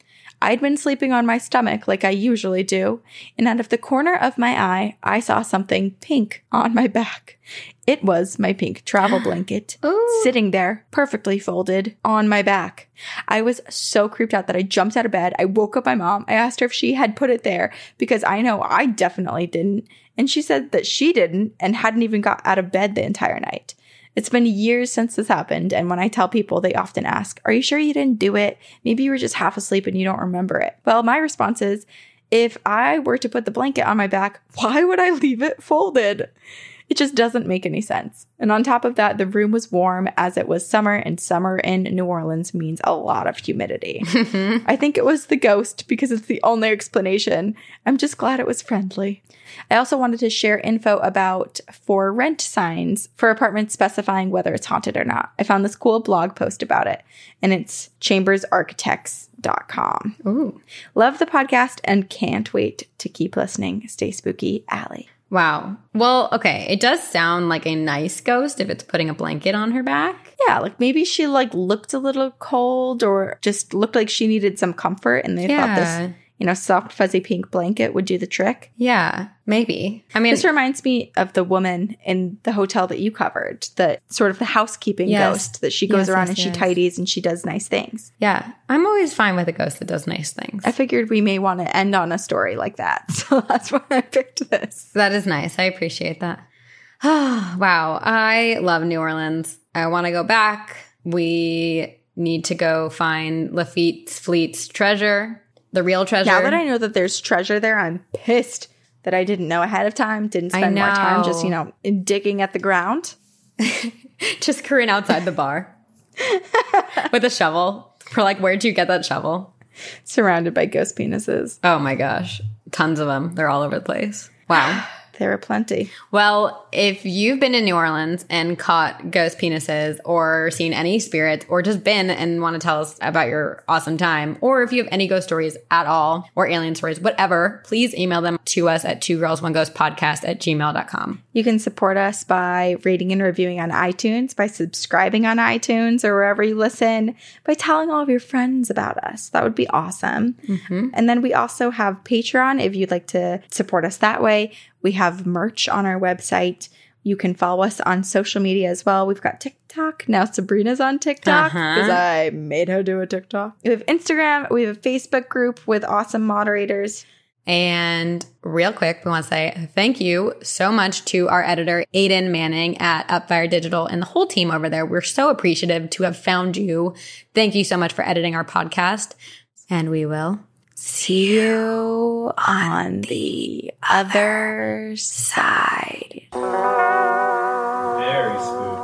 I'd been sleeping on my stomach like I usually do, and out of the corner of my eye, I saw something pink on my back. It was my pink travel blanket sitting there, perfectly folded on my back. I was so creeped out that I jumped out of bed. I woke up my mom. I asked her if she had put it there because I know I definitely didn't. And she said that she didn't and hadn't even got out of bed the entire night. It's been years since this happened, and when I tell people, they often ask, Are you sure you didn't do it? Maybe you were just half asleep and you don't remember it. Well, my response is, If I were to put the blanket on my back, why would I leave it folded? It just doesn't make any sense. And on top of that, the room was warm as it was summer, and summer in New Orleans means a lot of humidity. I think it was the ghost because it's the only explanation. I'm just glad it was friendly. I also wanted to share info about for rent signs for apartments specifying whether it's haunted or not. I found this cool blog post about it, and it's chambersarchitects.com. Ooh. Love the podcast and can't wait to keep listening. Stay spooky, Allie. Wow. Well, okay. It does sound like a nice ghost if it's putting a blanket on her back. Yeah, like maybe she like looked a little cold or just looked like she needed some comfort and they thought this, Yeah. You know, soft fuzzy pink blanket would do the trick. Yeah, maybe. I mean, This reminds me of the woman in the hotel that you covered, the sort of the housekeeping Yes. ghost that she goes Yes, around yes, and she tidies and she does nice things. yeah, I'm always fine with a ghost that does nice things. I figured we may want to end on a story like that. So that's why I picked this. That is nice. I appreciate that. Oh, wow. I love New Orleans. I want to go back. We need to go find Lafitte's Fleet's treasure, the real treasure. Now that I know that there's treasure there, I'm pissed that I didn't know ahead of time, didn't spend more time just, you know, digging at the ground. Just Corinne outside the bar with a shovel. For like, where'd you get that shovel? surrounded by ghost penises. Oh my gosh. Tons of them. They're all over the place. Wow. There are plenty. Well, if you've been in New Orleans and caught ghost penises or seen any spirits or just been and want to tell us about your awesome time, or if you have any ghost stories at all or alien stories, whatever, please email them to us at two girls, one ghost podcast at gmail.com. You can support us by rating and reviewing on iTunes, by subscribing on iTunes or wherever you listen, by telling all of your friends about us. That would be awesome. Mm-hmm. And then we also have Patreon if you'd like to support us that way. We have merch on our website. You can follow us on social media as well. We've got TikTok. Now Sabrina's on TikTok Uh-huh. because I made her do a TikTok. We have Instagram. We have a Facebook group with awesome moderators. And real quick, we want to say thank you so much to our editor, Aiden Manning at Upfire Digital and the whole team over there. We're so appreciative to have found you. Thank you so much for editing our podcast. And we will See you on the other side. Very spooky.